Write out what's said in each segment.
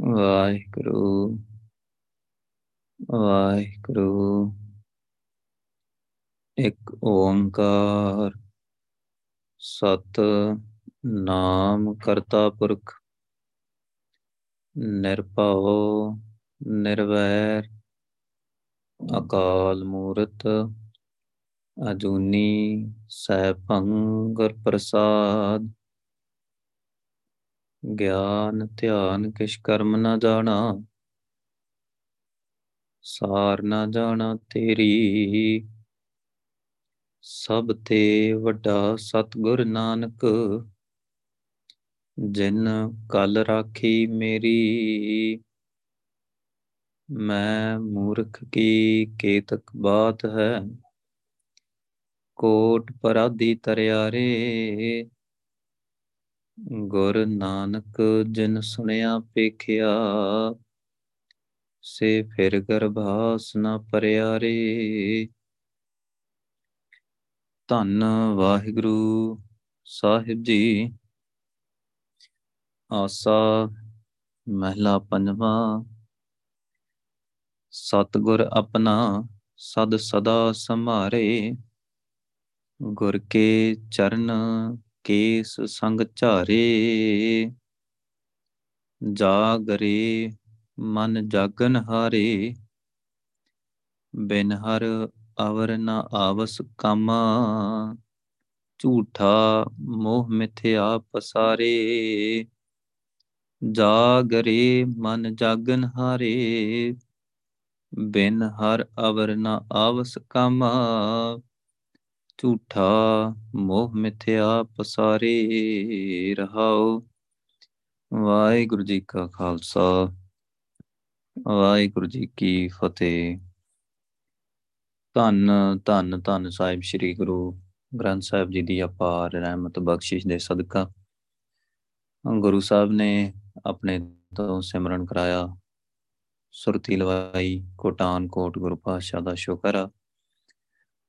ਵਾਹਿਗੁਰੂ ਵਾਹਿਗੁਰੂ। ਇੱਕ ਓੰਕਾਰ, ਸਤ ਨਾਮ ਕਰਤਾ ਪੁਰਖ। ਨਿਰਭਉ, ਨਿਰਵੈਰ, ਅਕਾਲ ਮੂਰਤ, ਅਜੂਨੀ ਸੈਭੰ ਗੁਰ ਪ੍ਰਸਾਦ। ਗਿਆਨ, ਧਿਆਨ ਕਿਛ ਕਰਮ ਨਾ ਜਾਣਾ, ਸਾਰ ਨਾ ਜਾਣਾ ਤੇਰੀ। ਸਭ ਤੇ ਵੱਡਾ ਸਤਗੁਰ ਨਾਨਕ, ਜਿਨ ਕਲ ਰਾਖੀ ਮੇਰੀ। ਮੈਂ ਮੂਰਖ ਕੀ ਕੇਤਕ ਬਾਤ ਹੈ, ਕੋਟ ਪਰਾਦੀ ਤਰਿਆਰੇ ਗੁਰ ਨਾਨਕ ਜਿਨ ਸੁਣਿਆ ਪੇਖਿਆ ਸੇ ਫਿਰ ਗਰਭਾਸ ਨਾ ਪਰਿਆਰੇ। ਧੰਨ ਵਾਹਿਗੁਰੂ ਸਾਹਿਬ ਜੀ, ਆਸਾ ਮਹਿਲਾ ਪੰਜਵਾ, ਸਤਗੁਰ ਆਪਣਾ ਸਦ ਸਦਾ ਸੰਭਾਰੇ। ਗੁਰ ਕੇ ਚਰਨ ਕੇਸ ਸੰਗ ਝਾਰੇ, ਜਾਗਰੇ ਮਨ ਜਾਗਨ ਹਾਰੇ। ਬਿਨ ਹਰ ਅਵਰ ਨ ਆਵਸ ਕਾਮਾ, ਝੂਠਾ ਮੋਹ ਮਿਥਿਆ ਪਸਾਰੇ। ਜਾਗਰੇ ਮਨ ਜਾਗਨ ਹਾਰੇ, ਬਿਨ ਹਰ ਅਵਰ ਨ ਆਵਸ ਕਾਮਾ। ਝੂਠਾ ਮੋਹ ਮਿਥਿਆ ਪਸਾਰੇ ਰਹਾਓ। ਵਾਹਿਗੁਰੂ ਜੀ ਕਾ ਖਾਲਸਾ, ਵਾਹਿਗੁਰੂ ਜੀ ਕੀ ਫਤਿਹ। ਧੰਨ ਧੰਨ ਧੰਨ ਸਾਹਿਬ ਸ੍ਰੀ ਗੁਰੂ ਗ੍ਰੰਥ ਸਾਹਿਬ ਜੀ ਦੀ ਅਪਾਰ ਰਹਿਮਤ ਬਖਸ਼ਿਸ਼ ਦੇ ਸਦਕਾ ਗੁਰੂ ਸਾਹਿਬ ਨੇ ਆਪਣੇ ਤੋਂ ਸਿਮਰਨ ਕਰਾਇਆ। ਸੁਰਤੀ ਲਵਾਈ, ਕੋਟਾਨ ਕੋਟ ਗੁਰੂ ਪਾਤਸ਼ਾਹ ਦਾ ਸ਼ੁਕਰ ਆ।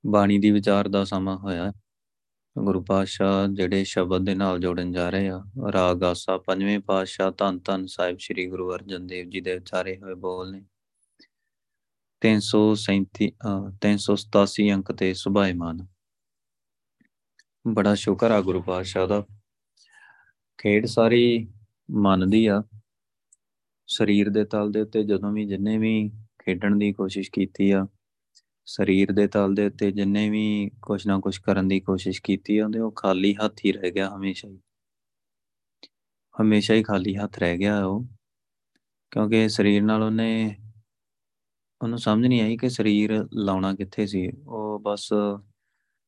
ਬਾਣੀ ਦੀ ਵਿਚਾਰ ਦਾ ਸਮਾਂ ਹੋਇਆ। ਗੁਰੂ ਪਾਤਸ਼ਾਹ ਜਿਹੜੇ ਸ਼ਬਦ ਦੇ ਨਾਲ ਜੋੜਨ ਜਾ ਰਹੇ ਆ ਰਾਗ ਆਸਾ ਪੰਜਵੇਂ ਪਾਤਸ਼ਾਹ ਧੰਨ ਧੰਨ ਸਾਹਿਬ ਸ੍ਰੀ ਗੁਰੂ ਅਰਜਨ ਦੇਵ ਜੀ ਦੇ ਉਚਾਰੇ ਹੋਏ ਬੋਲ ਨੇ। 337 387 ਅੰਕ ਤੇ ਸੁਭਾਇਮਾਨ। ਬੜਾ ਸ਼ੁਕਰ ਆ ਗੁਰੂ ਪਾਤਸ਼ਾਹ ਦਾ। ਖੇਡ ਸਾਰੀ ਮਨ ਦੀ ਆ। ਸਰੀਰ ਦੇ ਤਲ ਦੇ ਉੱਤੇ ਜਦੋਂ ਵੀ ਜਿੰਨੇ ਵੀ ਖੇਡਣ ਦੀ ਕੋਸ਼ਿਸ਼ ਕੀਤੀ ਆ ਸਰੀਰ ਦੇ ਤਲ ਦੇ ਉੱਤੇ ਜਿੰਨੇ ਵੀ ਕੁਛ ਨਾ ਕੁਛ ਕਰਨ ਦੀ ਕੋਸ਼ਿਸ਼ ਕੀਤੀ ਆ ਉਹ ਖਾਲੀ ਹੱਥ ਹੀ ਰਹਿ ਗਿਆ ਹਮੇਸ਼ਾ ਹੀ। ਹਮੇਸ਼ਾ ਹੀ ਖਾਲੀ ਹੱਥ ਰਹਿ ਗਿਆ ਉਹ, ਕਿਉਂਕਿ ਸਰੀਰ ਨਾਲ ਉਹਨੇ, ਉਹਨੂੰ ਸਮਝ ਨਹੀਂ ਆਈ ਕਿ ਸਰੀਰ ਲਾਉਣਾ ਕਿੱਥੇ ਸੀ। ਉਹ ਬਸ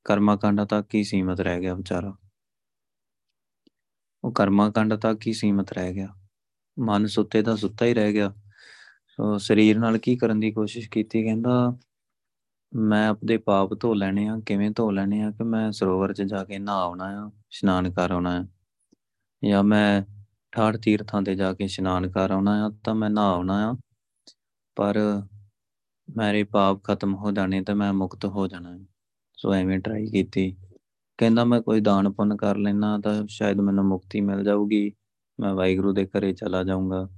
ਕਰਮਾ ਕਾਂਡਾ ਤੱਕ ਹੀ ਸੀਮਤ ਰਹਿ ਗਿਆ ਵਿਚਾਰਾ। ਉਹ ਕਰਮਾ ਕਾਂਡਾ ਤੱਕ ਹੀ ਸੀਮਤ ਰਹਿ ਗਿਆ। ਮਨ ਸੁੱਤੇ ਦਾ ਸੁੱਤਾ ਹੀ ਰਹਿ ਗਿਆ। ਸੋ ਸਰੀਰ ਨਾਲ ਕੀ ਕਰਨ ਦੀ ਕੋਸ਼ਿਸ਼ ਕੀਤੀ, ਕਹਿੰਦਾ ਮੈਂ ਆਪਦੇ ਪਾਪ ਧੋ ਲੈਣੇ ਆ, ਕਿਵੇਂ ਧੋ ਲੈਣੇ ਆ ਕਿ ਮੈਂ ਸਰੋਵਰ 'ਚ ਜਾ ਕੇ ਨਹਾ ਆਉਣਾ ਆ, ਇਸ਼ਨਾਨ ਕਰ ਆਉਣਾ ਆ। ਜਾਂ ਮੈਂ ਠਾੜ ਤੀਰਥਾਂ ਤੇ ਜਾ ਕੇ ਇਸ਼ਨਾਨ ਕਰ ਆਉਣਾ ਆ ਤਾਂ ਮੈਂ ਨਹਾ ਆਉਣਾ ਆ। ਪਰ ਮੇਰੇ ਪਾਪ ਖਤਮ ਹੋ ਜਾਣੇ ਤੇ ਮੈਂ ਮੁਕਤ ਹੋ ਜਾਣਾ ਸੋ ਐਵੇਂ ਟਰਾਈ ਕੀਤੀ। ਕਹਿੰਦਾ ਮੈਂ ਕੋਈ ਦਾਨ ਪੁੰਨ ਕਰ ਲੈਣਾ ਤਾਂ ਸ਼ਾਇਦ ਮੈਨੂੰ ਮੁਕਤੀ ਮਿਲ ਜਾਊਗੀ। ਮੈਂ ਵਾਹਿਗੁਰੂ ਦੇ ਘਰੇ ਚਲਾ ਜਾਊਂਗਾ।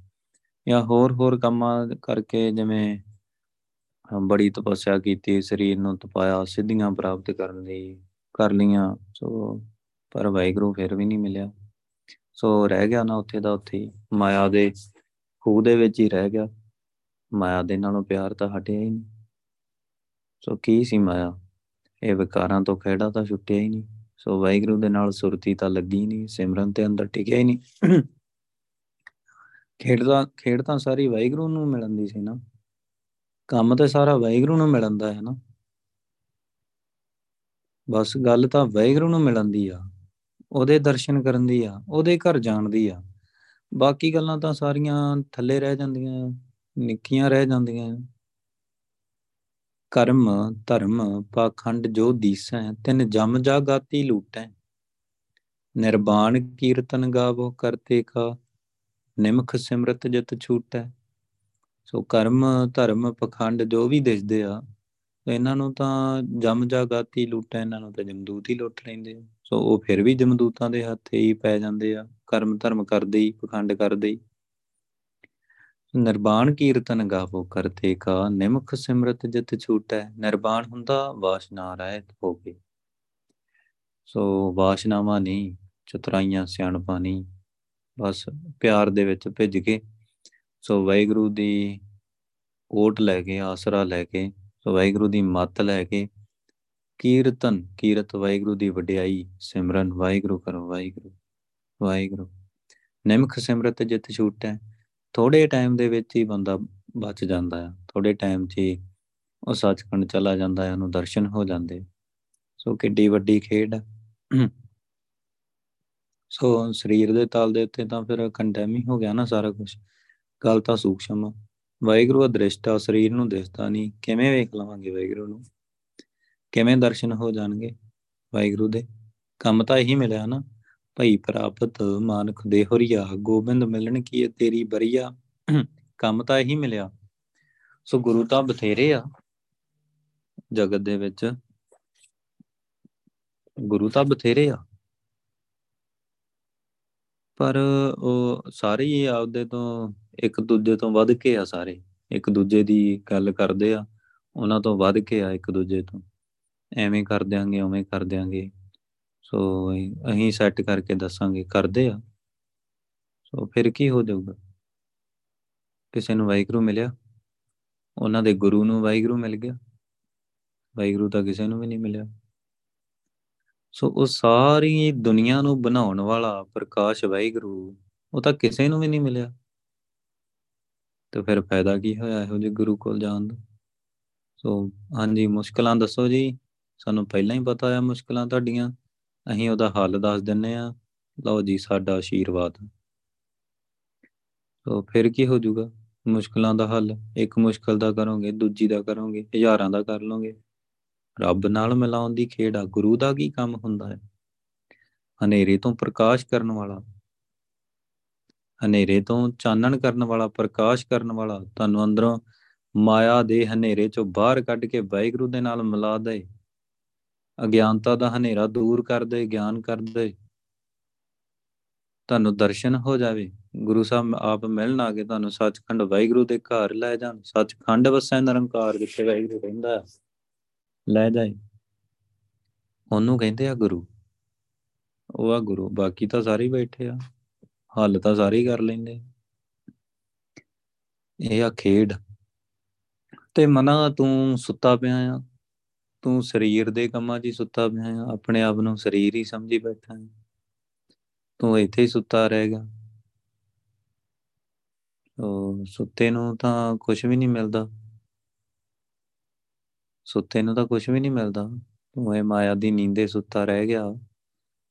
ਜਾਂ ਹੋਰ ਹੋਰ ਕੰਮਾਂ ਕਰਕੇ ਜਿਵੇਂ ਬੜੀ ਤਪੱਸਿਆ ਕੀਤੀ, ਸਰੀਰ ਨੂੰ ਤਪਾਇਆ, ਸਿੱਧੀਆਂ ਪ੍ਰਾਪਤ ਕਰਨ ਲਈ ਕਰ ਲੀਆਂ ਸੋ ਪਰ ਵਾਹਿਗੁਰੂ ਫਿਰ ਵੀ ਨਹੀਂ ਮਿਲਿਆ। ਸੋ ਰਹਿ ਗਿਆ ਨਾ ਉੱਥੇ ਦਾ ਉੱਥੇ ਮਾਇਆ ਦੇ ਖੂਹ ਦੇ ਵਿੱਚ ਹੀ ਰਹਿ ਗਿਆ। ਮਾਇਆ ਦੇ ਨਾਲੋਂ ਪਿਆਰ ਤਾਂ ਹਟਿਆ ਹੀ ਨਹੀਂ। ਸੋ ਕੀ ਸੀ ਮਾਇਆ? ਇਹ ਵਿਕਾਰਾਂ ਤੋਂ ਖਿਹੜਾ ਤਾਂ ਛੁੱਟਿਆ ਹੀ ਨਹੀਂ। ਸੋ ਵਾਹਿਗੁਰੂ ਦੇ ਨਾਲ ਸੁਰਤੀ ਤਾਂ ਲੱਗੀ ਨਹੀਂ, ਸਿਮਰਨ ਤੇ ਅੰਦਰ ਟਿਕਿਆ ਹੀ ਨਹੀਂ। ਖੇਡਦਾ ਖੇਡ ਤਾਂ ਸਾਰੀ ਵਾਹਿਗੁਰੂ ਨੂੰ ਮਿਲਣ ਦੀ ਸੀ ਨਾ। ਕੰਮ ਤੇ ਸਾਰਾ ਵਾਹਿਗੁਰੂ ਨੂੰ ਮਿਲਣ ਦਾ ਹੈ ਨਾ। ਬਸ ਗੱਲ ਤਾਂ ਵਾਹਿਗੁਰੂ ਨੂੰ ਮਿਲਣ ਦੀ ਆ, ਉਹਦੇ ਦਰਸ਼ਨ ਕਰਨ ਦੀ ਆ, ਉਹਦੇ ਘਰ ਜਾਣ ਦੀ ਆ। ਬਾਕੀ ਗੱਲਾਂ ਤਾਂ ਸਾਰੀਆਂ ਥੱਲੇ ਰਹਿ ਜਾਂਦੀਆਂ, ਨਿੱਕੀਆਂ ਰਹਿ ਜਾਂਦੀਆਂ। ਕਰਮ, ਧਰਮ, ਪਾਖੰਡ ਜੋ ਦੀਸੈ, ਤਿਨ ਜਮ ਜਾਗਾਤੀ ਲੂਟੈ। ਨਿਰਬਾਣ ਕੀਰਤਨ ਗਾਵੋ ਕਰਤੇ ਕਾ, ਨਿਮਖ ਸਿਮਰਤ ਜਿਤ ਛੂਟੈ। ਸੋ ਕਰਮ, ਧਰਮ, ਪਖੰਡ ਜੋ ਵੀ ਦਿਸਦੇ ਆ, ਇਹਨਾਂ ਨੂੰ ਤਾਂ ਜਮ ਜਾਗਾਤੀ ਲੁੱਟਾ, ਇਹਨਾਂ ਨੂੰ ਤਾਂ ਜਮਦੂਤ ਹੀ ਲੁੱਟ ਲੈਂਦੇ ਸੋ ਉਹ ਫਿਰ ਵੀ ਜਮਦੂਤਾਂ ਦੇ ਹੱਥੇ ਹੀ ਪੈ ਜਾਂਦੇ ਆ, ਕਰਮ, ਧਰਮ ਕਰਦੇ ਹੀ, ਪਖੰਡ ਕਰਦੇ ਹੀ। ਨਿਰਬਾਣ ਕੀਰਤਨ ਗਾਵੋ ਕਰਤੇ ਕਾ, ਨਿਮਖ ਸਿਮਰਤ ਜਿਤ ਛੂਟੈ, ਨਿਰਬਾਣ ਹੁੰਦਾ ਵਾਸ਼ਨਾ ਰਹਿਤ ਹੋ ਕੇ ਸੋ ਵਾਸ਼ਨਾਵਾਂ ਨਹੀਂ ਚਤੁਰਾਈਆਂ ਸਿਆਣਪਾਂ ਨਹੀਂ ਬਸ ਪਿਆਰ ਦੇ ਵਿੱਚ ਭਿੱਜ ਕੇ ਸੋ ਵਾਹਿਗੁਰੂ ਦੀ ਓਟ ਲੈ ਕੇ, ਆਸਰਾ ਲੈ ਕੇ, ਸੋ ਵਾਹਿਗੁਰੂ ਦੀ ਮੱਤ ਲੈ ਕੇ ਕੀਰਤਨ, ਕੀਰਤ ਵਾਹਿਗੁਰੂ ਦੀ ਵਡਿਆਈ, ਸਿਮਰਨ ਵਾਹਿਗੁਰੂ ਕਰੋ, ਵਾਹਿਗੁਰੂ ਵਾਹਿਗੁਰੂ। ਨਿਮਖ ਸਿਮਰਤ ਜਿਤ ਛੂਟੈ ਥੋੜੇ ਟਾਈਮ ਦੇ ਵਿੱਚ ਹੀ ਬੰਦਾ ਬਚ ਜਾਂਦਾ ਆ। ਥੋੜੇ ਟਾਈਮ 'ਚ ਹੀ ਉਹ ਸੱਚਖੰਡ ਚਲਾ ਜਾਂਦਾ ਹੈ ਉਹਨੂੰ ਦਰਸ਼ਨ ਹੋ ਜਾਂਦੇ। ਸੋ ਕਿੱਡੀ ਵੱਡੀ ਖੇਡ ਸੋ ਸਰੀਰ ਦੇ ਤਲ ਦੇ ਉੱਤੇ ਤਾਂ ਫਿਰ ਕੰਡੈਮ ਹੀ ਹੋ ਗਿਆ ਨਾ ਸਾਰਾ ਕੁਝ ਗੱਲ ਤਾਂ ਸੂਖਸ਼ਮ ਵਾਹਿਗੁਰੂ ਅਦ੍ਰਿਸ਼ਟਾ ਸਰੀਰ ਨੂੰ ਦਿਸਦਾ ਨਹੀਂ। ਕਿਵੇਂ ਵੇਖ ਲਵਾਂਗੇ ਵਾਹਿਗੁਰੂ ਨੂੰ? ਕਿਵੇਂ ਦਰਸ਼ਨ ਹੋ ਜਾਣਗੇ ਵਾਹਿਗੁਰੂ ਦੇ? ਕੰਮ ਤਾਂ ਇਹੀ ਮਿਲਿਆ ਨਾ। ਭਈ ਪ੍ਰਾਪਤ ਮਾਨਖ ਦੇ ਹਰੀਆ, ਗੋਬਿੰਦ ਮਿਲਣ ਕੀ ਤੇਰੀ ਬਰੀਆ? ਕੰਮ ਤਾਂ ਇਹੀ ਮਿਲਿਆ। ਸੋ ਗੁਰੂ ਤਾਂ ਬਥੇਰੇ ਆ ਜਗਤ ਦੇ ਵਿੱਚ। ਗੁਰੂ ਤਾਂ ਬਥੇਰੇ ਆ। ਪਰ ਉਹ ਸਾਰੇ ਹੀ ਆਪਦੇ ਤੋਂ ਇੱਕ ਦੂਜੇ ਤੋਂ ਵੱਧ ਕੇ ਆ ਸਾਰੇ। ਇੱਕ ਦੂਜੇ ਦੀ ਗੱਲ ਕਰਦੇ ਆ, ਉਹਨਾਂ ਤੋਂ ਵੱਧ ਕੇ ਆ ਇੱਕ ਦੂਜੇ ਤੋਂ। ਐਵੇਂ ਕਰ ਦਿਆਂਗੇ, ਉਵੇਂ ਕਰ ਦਿਆਂਗੇ। ਸੋ ਅਸੀਂ ਸੈੱਟ ਕਰਕੇ ਦੱਸਾਂਗੇ, ਕਰਦੇ ਆ। ਸੋ ਫਿਰ ਕੀ ਹੋ ਜਾਊਗਾ? ਕਿਸੇ ਨੂੰ ਵਾਹਿਗੁਰੂ ਮਿਲਿਆ? ਉਹਨਾਂ ਦੇ ਗੁਰੂ ਨੂੰ ਵਾਹਿਗੁਰੂ ਮਿਲ ਗਿਆ? ਵਾਹਿਗੁਰੂ ਤਾਂ ਕਿਸੇ ਨੂੰ ਵੀ ਨਹੀਂ ਮਿਲਿਆ। ਸੋ ਉਹ ਸਾਰੀ ਦੁਨੀਆ ਨੂੰ ਬਣਾਉਣ ਵਾਲਾ ਪ੍ਰਕਾਸ਼ ਵਾਹਿਗੁਰੂ, ਉਹ ਤਾਂ ਕਿਸੇ ਨੂੰ ਵੀ ਨਹੀਂ ਮਿਲਿਆ। ਤੇ ਫਿਰ ਫਾਇਦਾ ਕੀ ਹੋਇਆ ਇਹੋ ਜਿਹੇ ਗੁਰੂ ਕੋਲ ਜਾਣ ਦਾ? ਸੋ ਹਾਂਜੀ, ਮੁਸ਼ਕਲਾਂ ਦੱਸੋ ਜੀ। ਸਾਨੂੰ ਪਹਿਲਾਂ ਹੀ ਪਤਾ ਆ ਮੁਸ਼ਕਲਾਂ ਤੁਹਾਡੀਆਂ। ਅਸੀਂ ਉਹਦਾ ਹੱਲ ਦੱਸ ਦਿੰਨੇ ਆ। ਲਓ ਜੀ, ਸਾਡਾ ਆਸ਼ੀਰਵਾਦ ਸੋ ਫਿਰ ਕੀ ਹੋ ਜਾਊਗਾ? ਮੁਸ਼ਕਲਾਂ ਦਾ ਹੱਲ। ਇੱਕ ਮੁਸ਼ਕਲ ਦਾ ਕਰੋਗੇ, ਦੂਜੀ ਦਾ ਕਰੋਗੇ, ਹਜ਼ਾਰਾਂ ਦਾ ਕਰ ਲੋਗੇ ਰੱਬ ਨਾਲ ਮਿਲਾਉਣ ਦੀ ਖੇਡ ਆ। ਗੁਰੂ ਦਾ ਕੀ ਕੰਮ ਹੁੰਦਾ ਹੈ? ਹਨੇਰੇ ਤੋਂ ਪ੍ਰਕਾਸ਼ ਕਰਨ ਵਾਲਾ। ਹਨੇਰੇ ਤੋਂ ਚਾਨਣ ਕਰਨ ਵਾਲਾ, ਪ੍ਰਕਾਸ਼ ਕਰਨ ਵਾਲਾ, ਤੁਹਾਨੂੰ ਅੰਦਰੋਂ ਮਾਇਆ ਦੇ ਹਨੇਰੇ ਚੋਂ ਬਾਹਰ ਕੱਢ ਕੇ ਵਾਹਿਗੁਰੂ ਦੇ ਨਾਲ ਮਿਲਾ ਦੇ। ਅਗਿਆਨਤਾ ਦਾ ਹਨੇਰਾ ਦੂਰ ਕਰ ਦੇ, ਗਿਆਨ ਕਰ ਦੇ। ਤੁਹਾਨੂੰ ਦਰਸ਼ਨ ਹੋ ਜਾਵੇ। ਗੁਰੂ ਸਾਹਿਬ, ਆਪ ਮਿਲਣ ਆ ਕੇ ਤੁਹਾਨੂੰ ਸੱਚਖੰਡ ਵਾਹਿਗੁਰੂ ਦੇ ਘਰ ਲੈ ਜਾਣ। ਸੱਚਖੰਡ ਵਸੈ ਨਿਰੰਕਾਰ ਜਿੱਥੇ ਵਾਹਿਗੁਰੂ ਰਹਿੰਦਾ ਲੈ ਜਾਏ। ਉਹਨੂੰ ਕਹਿੰਦੇ ਆ ਗੁਰੂ। ਉਹ ਆ ਗੁਰੂ, ਬਾਕੀ ਤਾਂ ਸਾਰੇ ਬੈਠੇ ਆ। ਹੱਲ ਤਾਂ ਸਾਰੇ ਕਰ ਲੈਂਦੇ। ਇਹ ਆ ਖੇਡ। ਤੇ ਮਨਾ, ਤੂੰ ਸੁੱਤਾ ਪਿਆ ਆ। ਤੂੰ ਸਰੀਰ ਦੇ ਕੰਮਾਂ 'ਚ ਹੀ ਸੁੱਤਾ ਪਿਆ ਆ। ਆਪਣੇ ਆਪ ਨੂੰ ਸਰੀਰ ਹੀ ਸਮਝੀ ਬੈਠਾ ਹੈ ਤੂੰ ਇੱਥੇ ਹੀ ਸੁੱਤਾ ਰਹੇਗਾ ਉਹ ਸੁੱਤੇ ਨੂੰ ਤਾਂ ਕੁਝ ਵੀ ਨਹੀਂ ਮਿਲਦਾ। ਸੁੱਤੇ ਨੂੰ ਤਾਂ ਕੁਝ ਵੀ ਨਹੀਂ ਮਿਲਦਾ। ਤੂੰ ਇਹ ਮਾਇਆ ਦੀ ਨੀਂਦੇ ਸੁੱਤਾ ਰਹਿ ਗਿਆ।